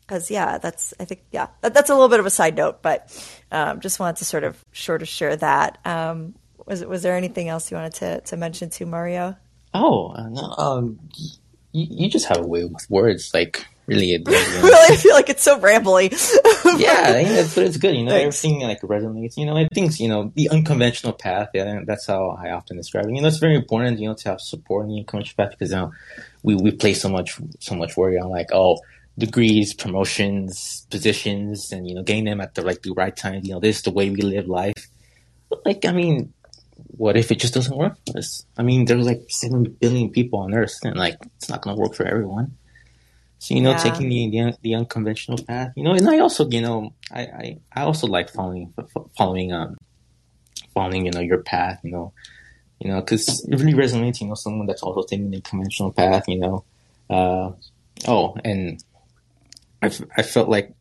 Speaker 1: because yeah, that's I think yeah, that, that's a little bit of a side note, but um, just wanted to sort of sort of share that. Um, was was there anything else you wanted to to mention to Mario?
Speaker 5: Oh, uh, no, um, you, you just have a way with words. Like really it
Speaker 1: does. You know? really, I feel like it's so rambly.
Speaker 5: yeah, yeah, but it's good. You know, Thanks. everything like resonates. You know, I think you know the unconventional path. Yeah, that's how I often describe it. You know, it's very important. You know, to have support in the unconventional path because you know we we place so much so much worry on like oh degrees, promotions, positions, and you know getting them at the like the right time. You know, this is the way we live life. But like, I mean, what if it just doesn't work for us? I mean, there's like seven billion people on Earth, and like it's not going to work for everyone. So you know, yeah. taking the, the, the unconventional path, you know, and I also, you know, I I, I also like following following um following you know your path, you know, you know, because it really resonates, you know, someone that's also taking the conventional path, you know. Uh, oh, and I, I felt like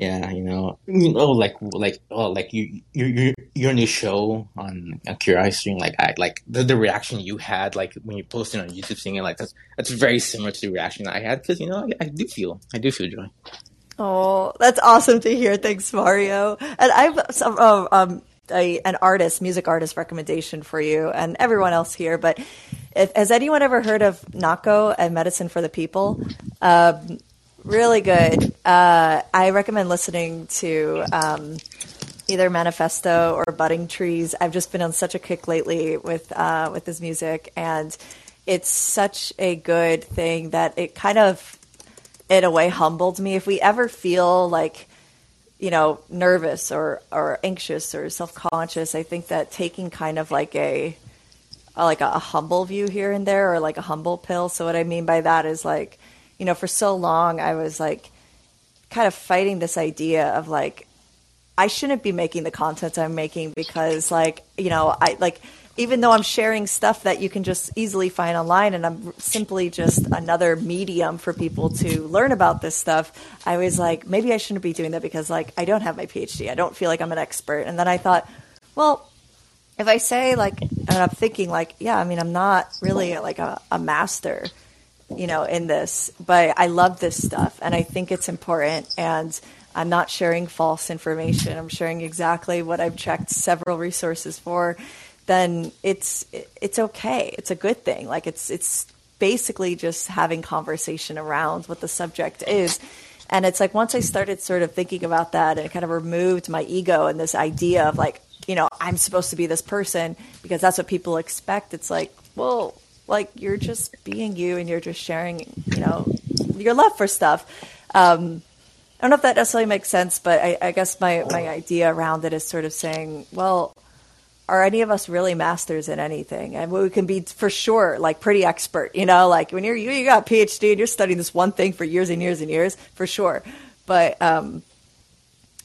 Speaker 5: yeah, you know, you know, like like oh, like you you you your new show on, on Curiosity Stream, like I like the, the reaction you had, like when you posted on YouTube, singing like that's that's very similar to the reaction I had because you know I, I, do feel I do feel joy.
Speaker 1: Oh, that's awesome to hear. Thanks, Mario. And I've some uh, um a, an artist, music artist recommendation for you and everyone else here. But if, has anyone ever heard of Nahko and Medicine for the People? Um, really good. Uh, I recommend listening to um, either Manifesto or Budding Trees. I've just been on such a kick lately with uh, with his music, and it's such a good thing that it kind of, in a way, humbled me. If we ever feel like you know nervous or or anxious or self conscious, I think that taking kind of like a like a, a humble view here and there, or like a humble pill. So what I mean by that is like you know, for so long I was like kind of fighting this idea of like I shouldn't be making the content I'm making because like, you know, I like even though I'm sharing stuff that you can just easily find online and I'm simply just another medium for people to learn about this stuff, I was like, maybe I shouldn't be doing that because like I don't have my PhD. I don't feel like I'm an expert. And then I thought, well, if I say like, and I'm thinking like, yeah, I mean, I'm not really like a, a master you know, in this, but I love this stuff and I think it's important. And I'm not sharing false information. I'm sharing exactly what I've checked several resources for. Then it's it's okay. It's a good thing. Like it's it's basically just having conversation around what the subject is. And it's like once I started sort of thinking about that and it kind of removed my ego and this idea of like, you know, I'm supposed to be this person because that's what people expect. It's like, well, like you're just being you and you're just sharing, you know, your love for stuff. Um, I don't know if that necessarily makes sense, but I, I guess my, my idea around it is sort of saying, well, are any of us really masters in anything? And we can be for sure like pretty expert, you know, like when you're you, you got PhD and you're studying this one thing for years and years and years, for sure. But um,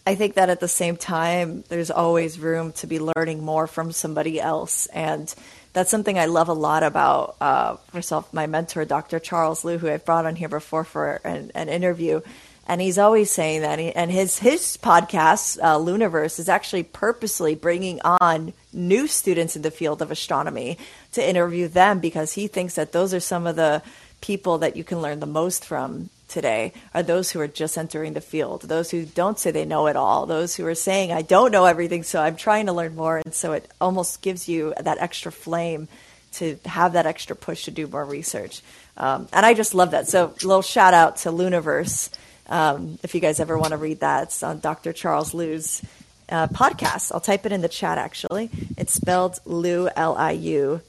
Speaker 1: I think that at the same time, there's always room to be learning more from somebody else, and that's something I love a lot about uh, myself, my mentor, Dr. Charles Liu, who I've brought on here before for an, an interview. And he's always saying that, he, and his his podcast, uh, LIUniverse, is actually purposely bringing on new students in the field of astronomy to interview them because he thinks that those are some of the people that you can learn the most from today are those who are just entering the field, those who don't say they know it all, those who are saying, I don't know everything, so I'm trying to learn more. And so it almost gives you that extra flame to have that extra push to do more research. Um, and I just love that. So, a little shout out to LIUniverse. Um, if you guys ever want to read that, it's on Dr. Charles Liu's uh, podcast. I'll type it in the chat actually. It's spelled Liu, L I U,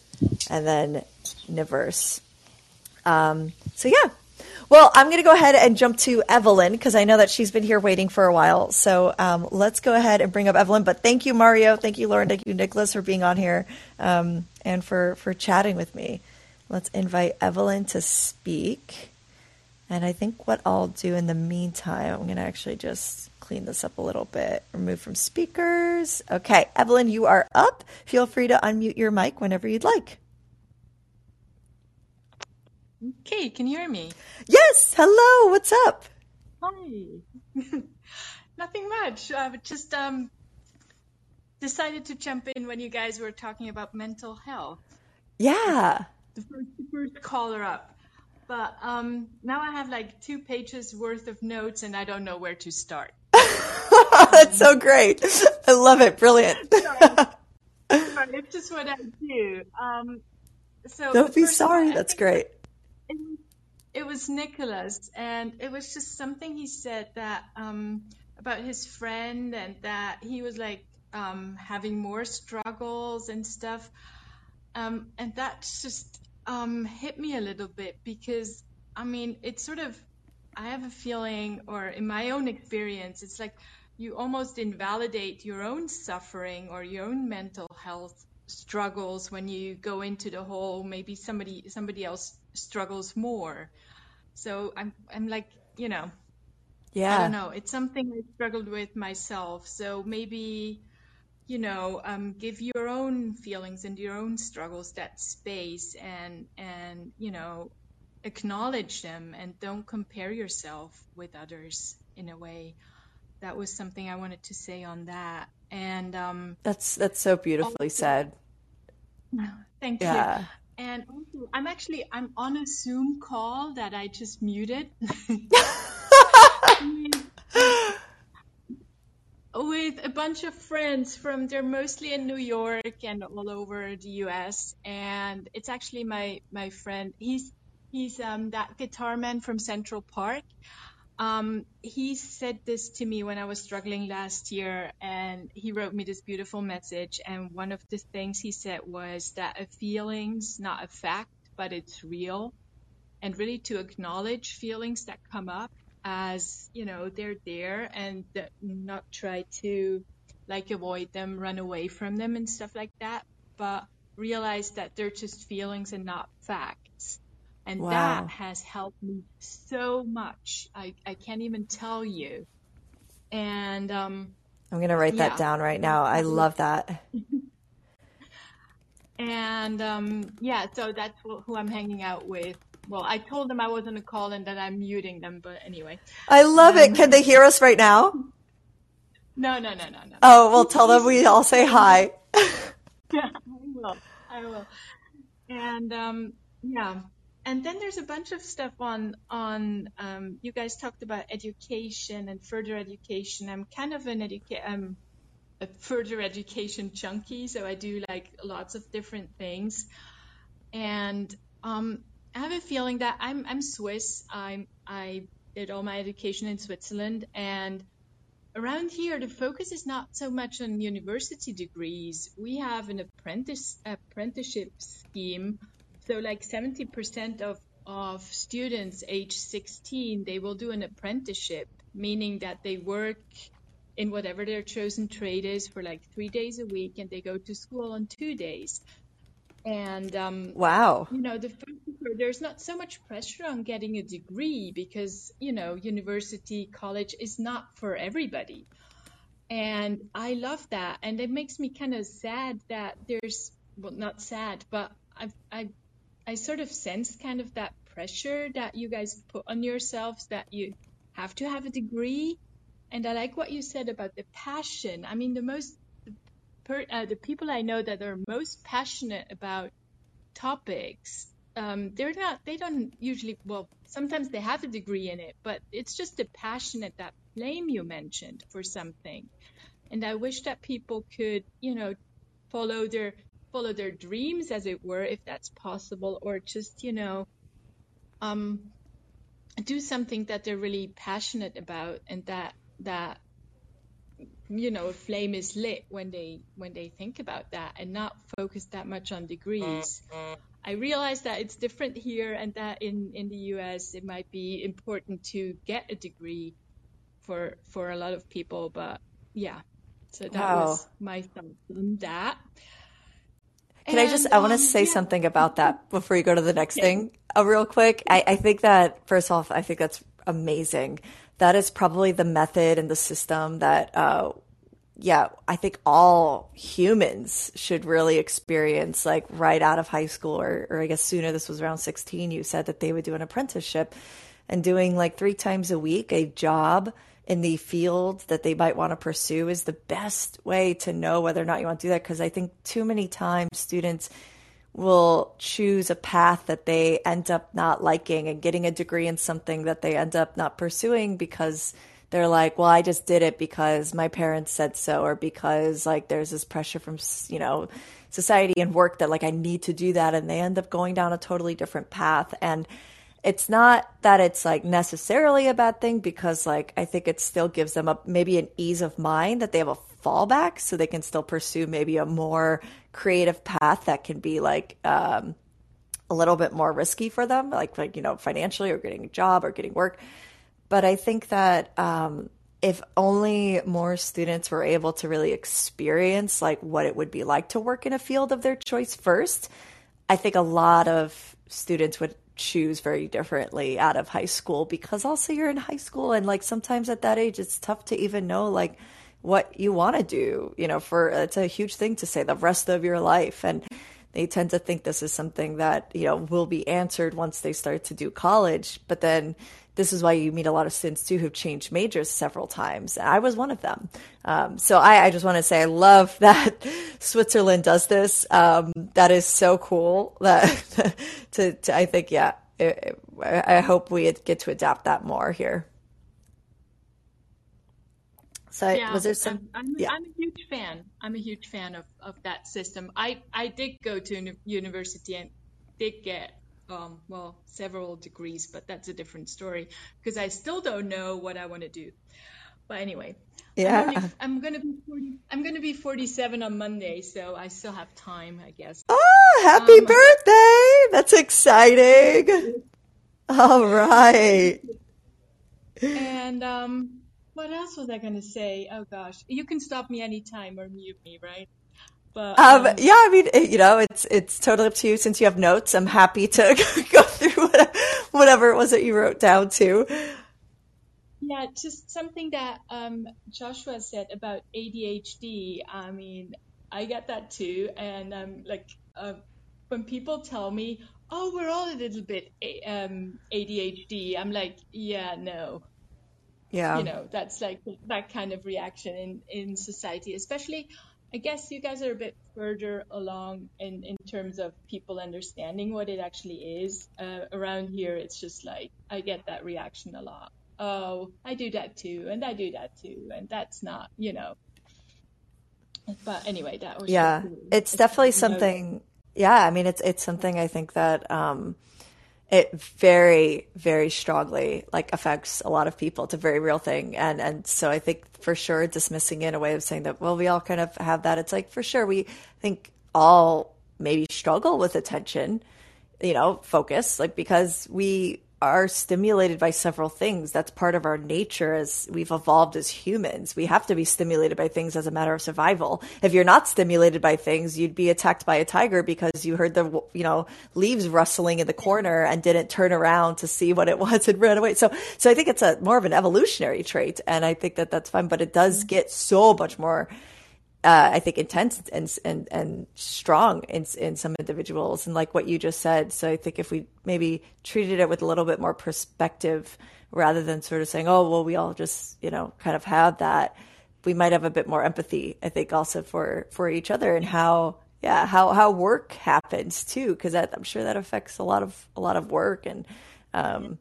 Speaker 1: and then Niverse. Um, so, yeah, well, I'm going to go ahead and jump to Evelyn because I know that she's been here waiting for a while. So um, let's go ahead and bring up Evelyn. But thank you, Mario. Thank you, Lauren. Thank you, Nicholas, for being on here um, and for, for chatting with me. Let's invite Evelyn to speak. And I think what I'll do in the meantime, I'm going to actually just clean this up a little bit. Remove from speakers. Okay, Evelyn, you are up. Feel free to unmute your mic whenever you'd like.
Speaker 6: Okay, can you hear me?
Speaker 1: Yes. Hello. What's up?
Speaker 6: Hi. Nothing much. I just um, decided to jump in when you guys were talking about mental health.
Speaker 1: Yeah.
Speaker 6: The first, the first caller up. But um, now I have like two pages worth of notes and I don't know where to start.
Speaker 1: That's so great. I love it. Brilliant.
Speaker 6: sorry, it's just what I do. Um, so
Speaker 1: don't be sorry. That's great
Speaker 6: it was Nicholas, and it was just something he said that um, about his friend, and that he was like um, having more struggles and stuff, um, and that just um, hit me a little bit because I mean, it's sort of I have a feeling, or in my own experience, it's like you almost invalidate your own suffering or your own mental health struggles when you go into the whole maybe somebody somebody else struggles more so i'm i'm like you know yeah i don't know it's something i struggled with myself so maybe you know um, give your own feelings and your own struggles that space and and you know acknowledge them and don't compare yourself with others in a way that was something I wanted to say on that. And um,
Speaker 1: that's that's so beautifully also, said.
Speaker 6: Thank yeah. you. And also, I'm actually I'm on a Zoom call that I just muted. with a bunch of friends from they're mostly in New York and all over the US and it's actually my my friend he's he's um that guitar man from Central Park um, he said this to me when I was struggling last year, and he wrote me this beautiful message. And one of the things he said was that a feeling's not a fact, but it's real. And really to acknowledge feelings that come up as, you know, they're there and not try to like avoid them, run away from them and stuff like that, but realize that they're just feelings and not facts. And wow. that has helped me so much. I, I can't even tell you. And um,
Speaker 1: I'm going to write yeah. that down right now. I love that.
Speaker 6: and um, yeah, so that's who I'm hanging out with. Well, I told them I wasn't a call and that I'm muting them, but anyway.
Speaker 1: I love um, it. Can they hear us right now?
Speaker 6: No, no, no, no, no.
Speaker 1: Oh, well, tell them we all say hi.
Speaker 6: yeah, I will. I will. And um, yeah, and then there's a bunch of stuff on on um, you guys talked about education and further education. I'm kind of an educa- i'm a further education junkie so i do like lots of different things. And um, i have a feeling that i'm i'm swiss. I'm i did all my education in switzerland. And around here the focus is not so much on university degrees. We have an apprentice apprenticeship scheme so like 70% of, of students age 16, they will do an apprenticeship, meaning that they work in whatever their chosen trade is for like three days a week and they go to school on two days. And um,
Speaker 1: wow,
Speaker 6: you know, the there's not so much pressure on getting a degree because you know university, college is not for everybody. And I love that, and it makes me kind of sad that there's well, not sad, but I've I I sort of sense kind of that pressure that you guys put on yourselves that you have to have a degree. And I like what you said about the passion. I mean, the most, per, uh, the people I know that are most passionate about topics, um, they're not, they don't usually, well, sometimes they have a degree in it, but it's just the passionate, that flame you mentioned for something. And I wish that people could, you know, follow their follow their dreams, as it were, if that's possible, or just, you know, um, do something that they're really passionate about and that that you know a flame is lit when they when they think about that and not focus that much on degrees. I realize that it's different here and that in in the us it might be important to get a degree for for a lot of people but yeah. So that wow. was my thoughts on that
Speaker 1: can and, I just, I want to um, say yeah. something about that before you go to the next thing, uh, real quick. I, I think that, first off, I think that's amazing. That is probably the method and the system that, uh, yeah, I think all humans should really experience like right out of high school, or, or I guess sooner, this was around 16, you said that they would do an apprenticeship and doing like three times a week a job in the field that they might want to pursue is the best way to know whether or not you want to do that. Because I think too many times students will choose a path that they end up not liking and getting a degree in something that they end up not pursuing because they're like, well, I just did it because my parents said so, or because like there's this pressure from, you know, society and work that like I need to do that. And they end up going down a totally different path. And it's not that it's like necessarily a bad thing because like I think it still gives them a maybe an ease of mind that they have a fallback so they can still pursue maybe a more creative path that can be like um, a little bit more risky for them, like like you know financially or getting a job or getting work. But I think that um, if only more students were able to really experience like what it would be like to work in a field of their choice first, I think a lot of students would choose very differently out of high school because also you're in high school and like sometimes at that age it's tough to even know like what you want to do, you know, for uh, it's a huge thing to say the rest of your life. And they tend to think this is something that, you know, will be answered once they start to do college, but then this is why you meet a lot of students too who've changed majors several times. I was one of them. Um, so I, I, just want to say I love that Switzerland does this. Um, that is so cool. That to, to, I think yeah. It, I hope we get to adapt that more here. So yeah, was there some?
Speaker 6: I'm, yeah. I'm, a huge fan. I'm a huge fan of, of that system. I, I did go to university and did get um, well, several degrees, but that's a different story because I still don't know what I want to do. But anyway, yeah, I'm, only, I'm, gonna be 40, I'm gonna be 47 on Monday, so I still have time, I guess.
Speaker 1: Oh, happy um, birthday! That's exciting. All right.
Speaker 6: And um, what else was I gonna say? Oh gosh, you can stop me anytime or mute me, right?
Speaker 1: But um, um, yeah, I mean, you know, it's it's totally up to you. Since you have notes, I'm happy to go through whatever, it was that you wrote down too.
Speaker 6: Yeah, just something that um, Joshua said about ADHD. I mean, I get that too, and um, like uh, when people tell me, "Oh, we're all a little bit um, ADHD," I'm like, "Yeah, no."
Speaker 1: Yeah.
Speaker 6: You know, that's like that kind of reaction in in society, especially I guess you guys are a bit further along in, in terms of people understanding what it actually is. Uh, around here, it's just like I get that reaction a lot. Oh, I do that too, and I do that too, and that's not, you know. But anyway, that was
Speaker 1: yeah. It's definitely something. Yeah, I mean, it's it's something I think that um, it very very strongly like affects a lot of people. It's a very real thing. And and so i think for sure dismissing it in a way of saying that well we all kind of have that. It's like for sure we think all maybe struggle with attention you know focus like because we are stimulated by several things. That's part of our nature as we've evolved as humans. We have to be stimulated by things as a matter of survival. If you're not stimulated by things, you'd be attacked by a tiger because you heard the, you know, leaves rustling in the corner and didn't turn around to see what it was and ran away. So, so I think it's a more of an evolutionary trait. And I think that that's fine, but it does get so much more uh, I think intense and and and strong in in some individuals, and like what you just said. So I think if we maybe treated it with a little bit more perspective, rather than sort of saying, "Oh, well, we all just you know kind of have that," we might have a bit more empathy. I think also for for each other and how yeah how how work happens too, because I'm sure that affects a lot of a lot of work and um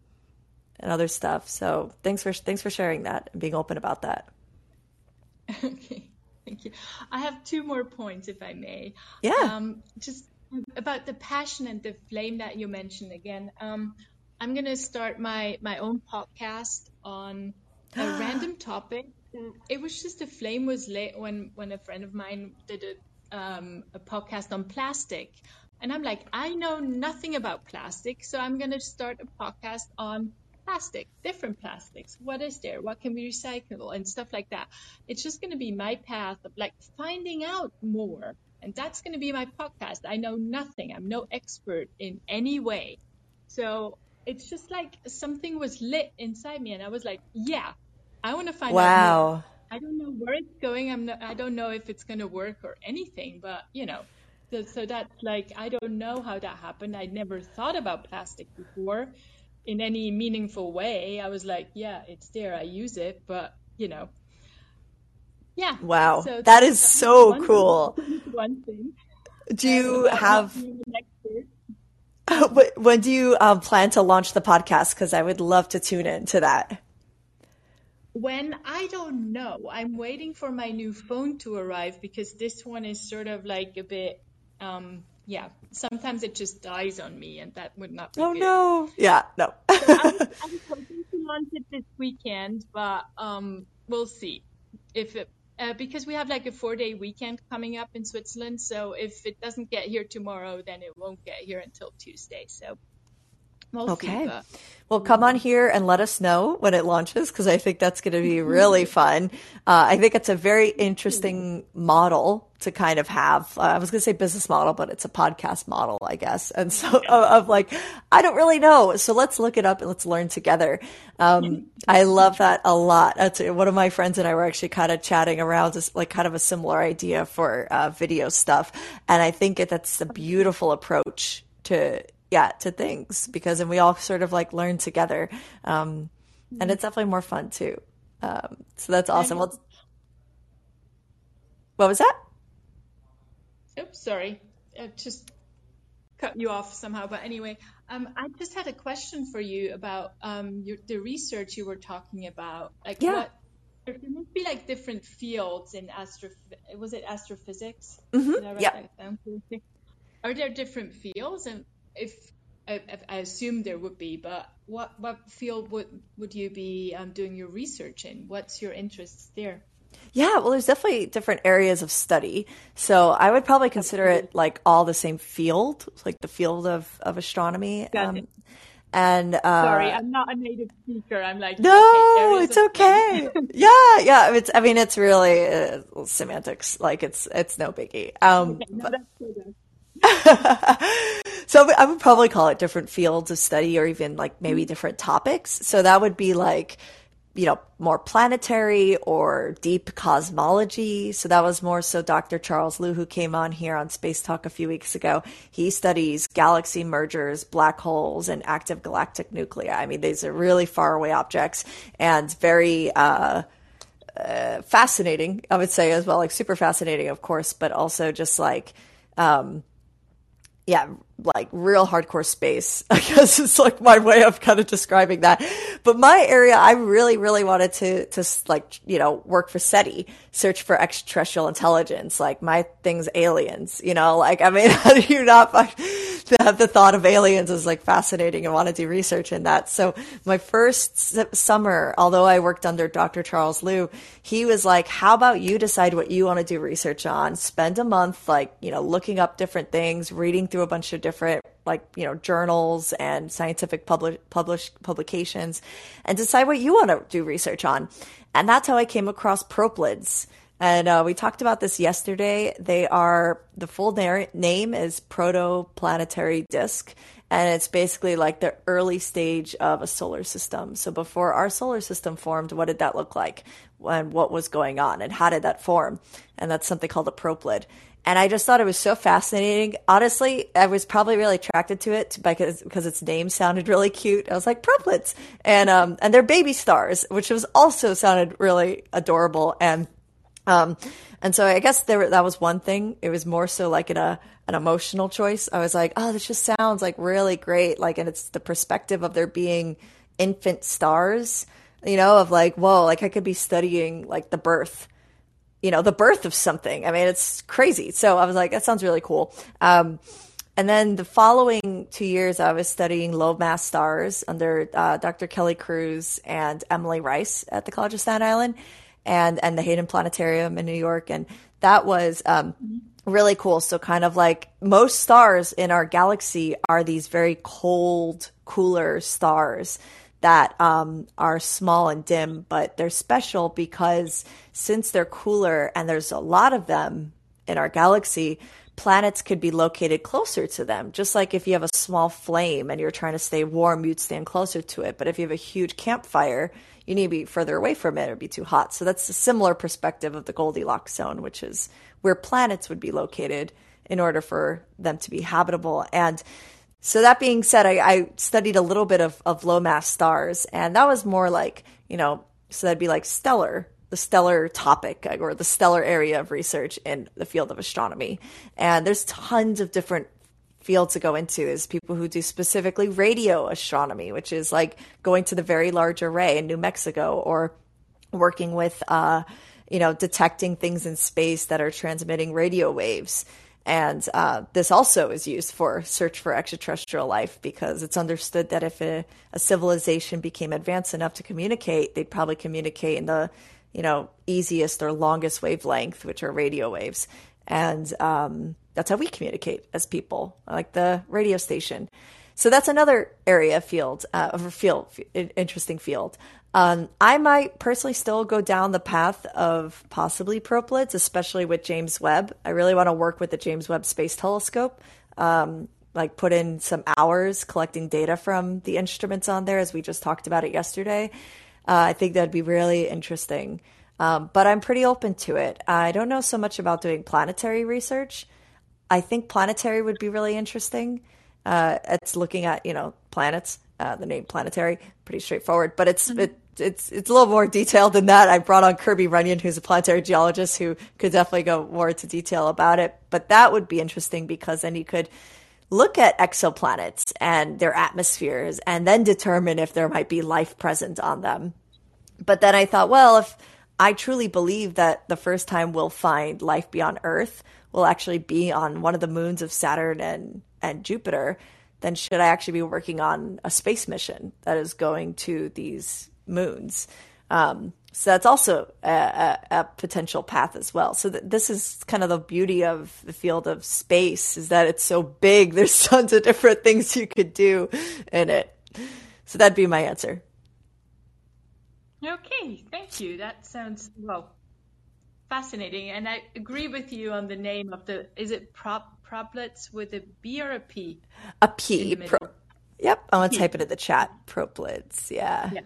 Speaker 1: and other stuff. So thanks for thanks for sharing that and being open about that.
Speaker 6: Okay. Thank you. I have two more points, if I may.
Speaker 1: Yeah.
Speaker 6: Um, just about the passion and the flame that you mentioned again. Um, I'm going to start my, my own podcast on a random topic. It was just a flame was lit when, when a friend of mine did a, um, a podcast on plastic. And I'm like, I know nothing about plastic, so I'm going to start a podcast on plastic, different plastics. What is there? What can be recyclable and stuff like that. It's just going to be my path of like finding out more. And that's going to be my podcast. I know nothing. I'm no expert in any way. So it's just like something was lit inside me. And I was like, yeah, I want to find
Speaker 1: wow.
Speaker 6: out. Wow. I don't know where it's going. I'm not, I don't know if it's going to work or anything, but you know, so, so that's like, I don't know how that happened. I never thought about plastic before in any meaningful way. I was like, yeah, it's there. I use it, but you know, yeah.
Speaker 1: Wow, so that is so one cool. Thing, one thing. Do you have? when do you um, plan to launch the podcast? Because I would love to tune in to that.
Speaker 6: When I don't know, I'm waiting for my new phone to arrive because this one is sort of like a bit um, yeah, sometimes it just dies on me, and that would not be
Speaker 1: oh
Speaker 6: good.
Speaker 1: no yeah no
Speaker 6: so I, was, I was hoping to launch it this weekend, but um, we'll see if it uh, because we have like a four day weekend coming up in Switzerland. So if it doesn't get here tomorrow, then it won't get here until Tuesday. So we'll
Speaker 1: okay. Well, come on here and let us know when it launches because I think that's going to be really fun. Uh, I think it's a very interesting model to kind of have. Uh, I was going to say business model, but it's a podcast model, I guess. And so of, of, like, I don't really know. So let's look it up and let's learn together. Um, I love that a lot. That's one of my friends and I were actually kind of chatting around just like kind of a similar idea for uh, video stuff. And I think that's a beautiful approach to yeah to things because then we all sort of like learn together. Um, and it's definitely more fun too. Um, so that's awesome. Well, what was that?
Speaker 6: Oops sorry. I just cut you off somehow but anyway um, i just had a question for you about um, your, the research you were talking about. Like
Speaker 1: yeah.
Speaker 6: what there must be like different fields in astro was it astrophysics?
Speaker 1: Mm-hmm. yeah.
Speaker 6: are there different fields? And if I, I, assume there would be, but what what field would would you be um, doing your research in? What's your interests there?
Speaker 1: Yeah, well, there's definitely different areas of study. So I would probably consider it like all the same field, like the field of, of astronomy. Um, and uh,
Speaker 6: sorry, I'm not a native speaker. I'm like
Speaker 1: no, okay, it's okay. yeah, yeah. It's I mean, it's really uh, semantics. Like it's it's no biggie. Um, okay, no, but, so I would probably call it different fields of study or even like maybe mm-hmm. different topics. So that would be like, you know, more planetary or deep cosmology. So that was more so Dr. Charles Liu, who came on here on Space Talk a few weeks ago. He studies galaxy mergers, black holes, and active galactic nuclei. I mean, these are really far away objects and very, uh, uh, fascinating, I would say as well, like super fascinating, of course, but also just like, um, yeah, like real hardcore space. I guess it's like my way of kind of describing that. But my area, I really, really wanted to, to like, you know, work for SETI, search for extraterrestrial intelligence. Like my thing's aliens, you know, like, I mean, how do you not find, have the thought of aliens is like fascinating and want to do research in that. So my first summer, although I worked under Dr. Charles Liu, he was like, how about you decide what you want to do research on? Spend a month, like, you know, looking up different things, reading through a bunch of different like you know journals and scientific publish, publish publications and decide what you want to do research on. And that's how i came across proplyds and uh, we talked about this yesterday they are the full na- name is protoplanetary disk and it's basically like the early stage of a solar system so before our solar system formed what did that look like and what was going on and how did that form and that's something called a proplyd and I just thought it was so fascinating. Honestly, I was probably really attracted to it because because its name sounded really cute. I was like proplyds, and um and they're baby stars, which was also sounded really adorable. And um and so I guess there that was one thing. It was more so like in a an emotional choice. I was like, oh, this just sounds like really great. Like, and it's the perspective of there being infant stars. You know, of like, whoa, like I could be studying like the birth you know, the birth of something. I mean, it's crazy. So I was like, that sounds really cool. Um, and then the following two years, I was studying low mass stars under uh, Dr. Kelle Cruz and Emily Rice at the College of Staten Island and, and the Hayden Planetarium in New York. And that was um, really cool. So, kind of like most stars in our galaxy are these very cold, cooler stars that um, are small and dim, but they're special because since they're cooler and there's a lot of them in our galaxy, planets could be located closer to them. Just like if you have a small flame and you're trying to stay warm, you'd stand closer to it. But if you have a huge campfire, you need to be further away from it or be too hot. So that's a similar perspective of the Goldilocks zone, which is where planets would be located in order for them to be habitable. And so that being said, I, I studied a little bit of, of low mass stars, and that was more like, you know, so that'd be like stellar, the stellar topic or the stellar area of research in the field of astronomy. And there's tons of different fields to go into is people who do specifically radio astronomy, which is like going to the very large array in New Mexico or working with, uh, you know, detecting things in space that are transmitting radio waves And uh, this also is used for search for extraterrestrial life because it's understood that if a, a, civilization became advanced enough to communicate, they'd probably communicate in the you know easiest or longest wavelength, which are radio waves. And um, that's how we communicate as people, like the radio station. So that's another area field uh, of a field, interesting field. Um, I might personally still go down the path of possibly proplyds, especially with James Webb. I really want to work with the James Webb Space Telescope, um, like put in some hours collecting data from the instruments on there, as we just talked about it yesterday. Uh, I think that'd be really interesting. Um, but I'm pretty open to it. I don't know so much about doing planetary research. I think planetary would be really interesting. Uh, it's looking at you know planets. Uh, the name planetary, pretty straightforward, but it's mm-hmm. it, it's it's a little more detailed than that. I brought on Kirby Runyon, who's a planetary geologist, who could definitely go more into detail about it. But that would be interesting because then you could look at exoplanets and their atmospheres, and then determine if there might be life present on them. But then I thought, well, if I truly believe that the first time we'll find life beyond Earth will actually be on one of the moons of Saturn and and Jupiter, then should I actually be working on a space mission that is going to these moons. Um, so that's also a, a, a, potential path as well. So th- this is kind of the beauty of the field of space is that it's so big. There's tons of different things you could do in it. So that'd be my answer.
Speaker 6: Okay, thank you. That sounds well fascinating, and I agree with you on the name of the. Is it prop proplyds with a B or a P?
Speaker 1: A P. Pro- yep, I want to type it in the chat. Proplyds. Yeah. Yeah.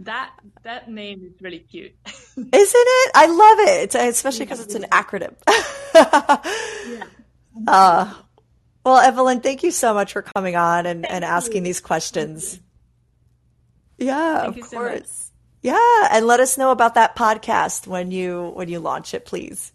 Speaker 6: That that name is really cute.
Speaker 1: Isn't it? I love it, especially because it's an acronym. yeah. Uh, well, Evelyn, thank you so much for coming on and, and asking these questions. Yeah, thank of course. So yeah, and let us know about that podcast when you when you launch it, please.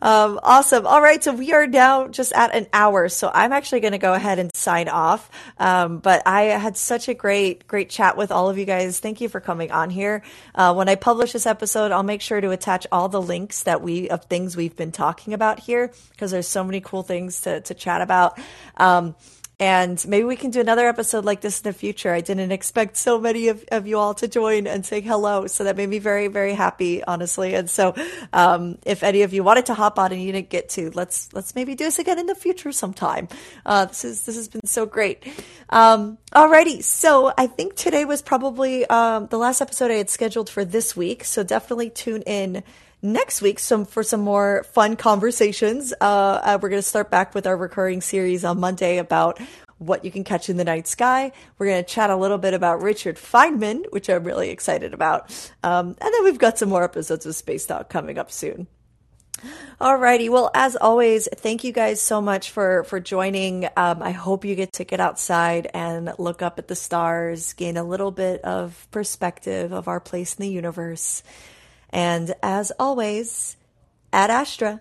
Speaker 1: Um, awesome. All right. So we are now just at an hour. So I'm actually going to go ahead and sign off. Um, but I had such a great, great chat with all of you guys. Thank you for coming on here. Uh, when I publish this episode, I'll make sure to attach all the links that we, of things we've been talking about here because there's so many cool things to, to chat about. Um, and maybe we can do another episode like this in the future. I didn't expect so many of, of you all to join and say hello. So that made me very, very happy, honestly. And so, um, if any of you wanted to hop on and you didn't get to, let's, let's maybe do this again in the future sometime. Uh, this is, this has been so great. Um, alrighty. So I think today was probably, um, the last episode I had scheduled for this week. So definitely tune in next week some for some more fun conversations. Uh, uh, we're going to start back with our recurring series on Monday about what you can catch in the night sky. We're going to chat a little bit about Richard Feynman, which I'm really excited about. Um, and then we've got some more episodes of Space Talk coming up soon. Alrighty. Well, as always, thank you guys so much for, for joining. Um, I hope you get to get outside and look up at the stars, gain a little bit of perspective of our place in the universe. And as always, Ad Astra.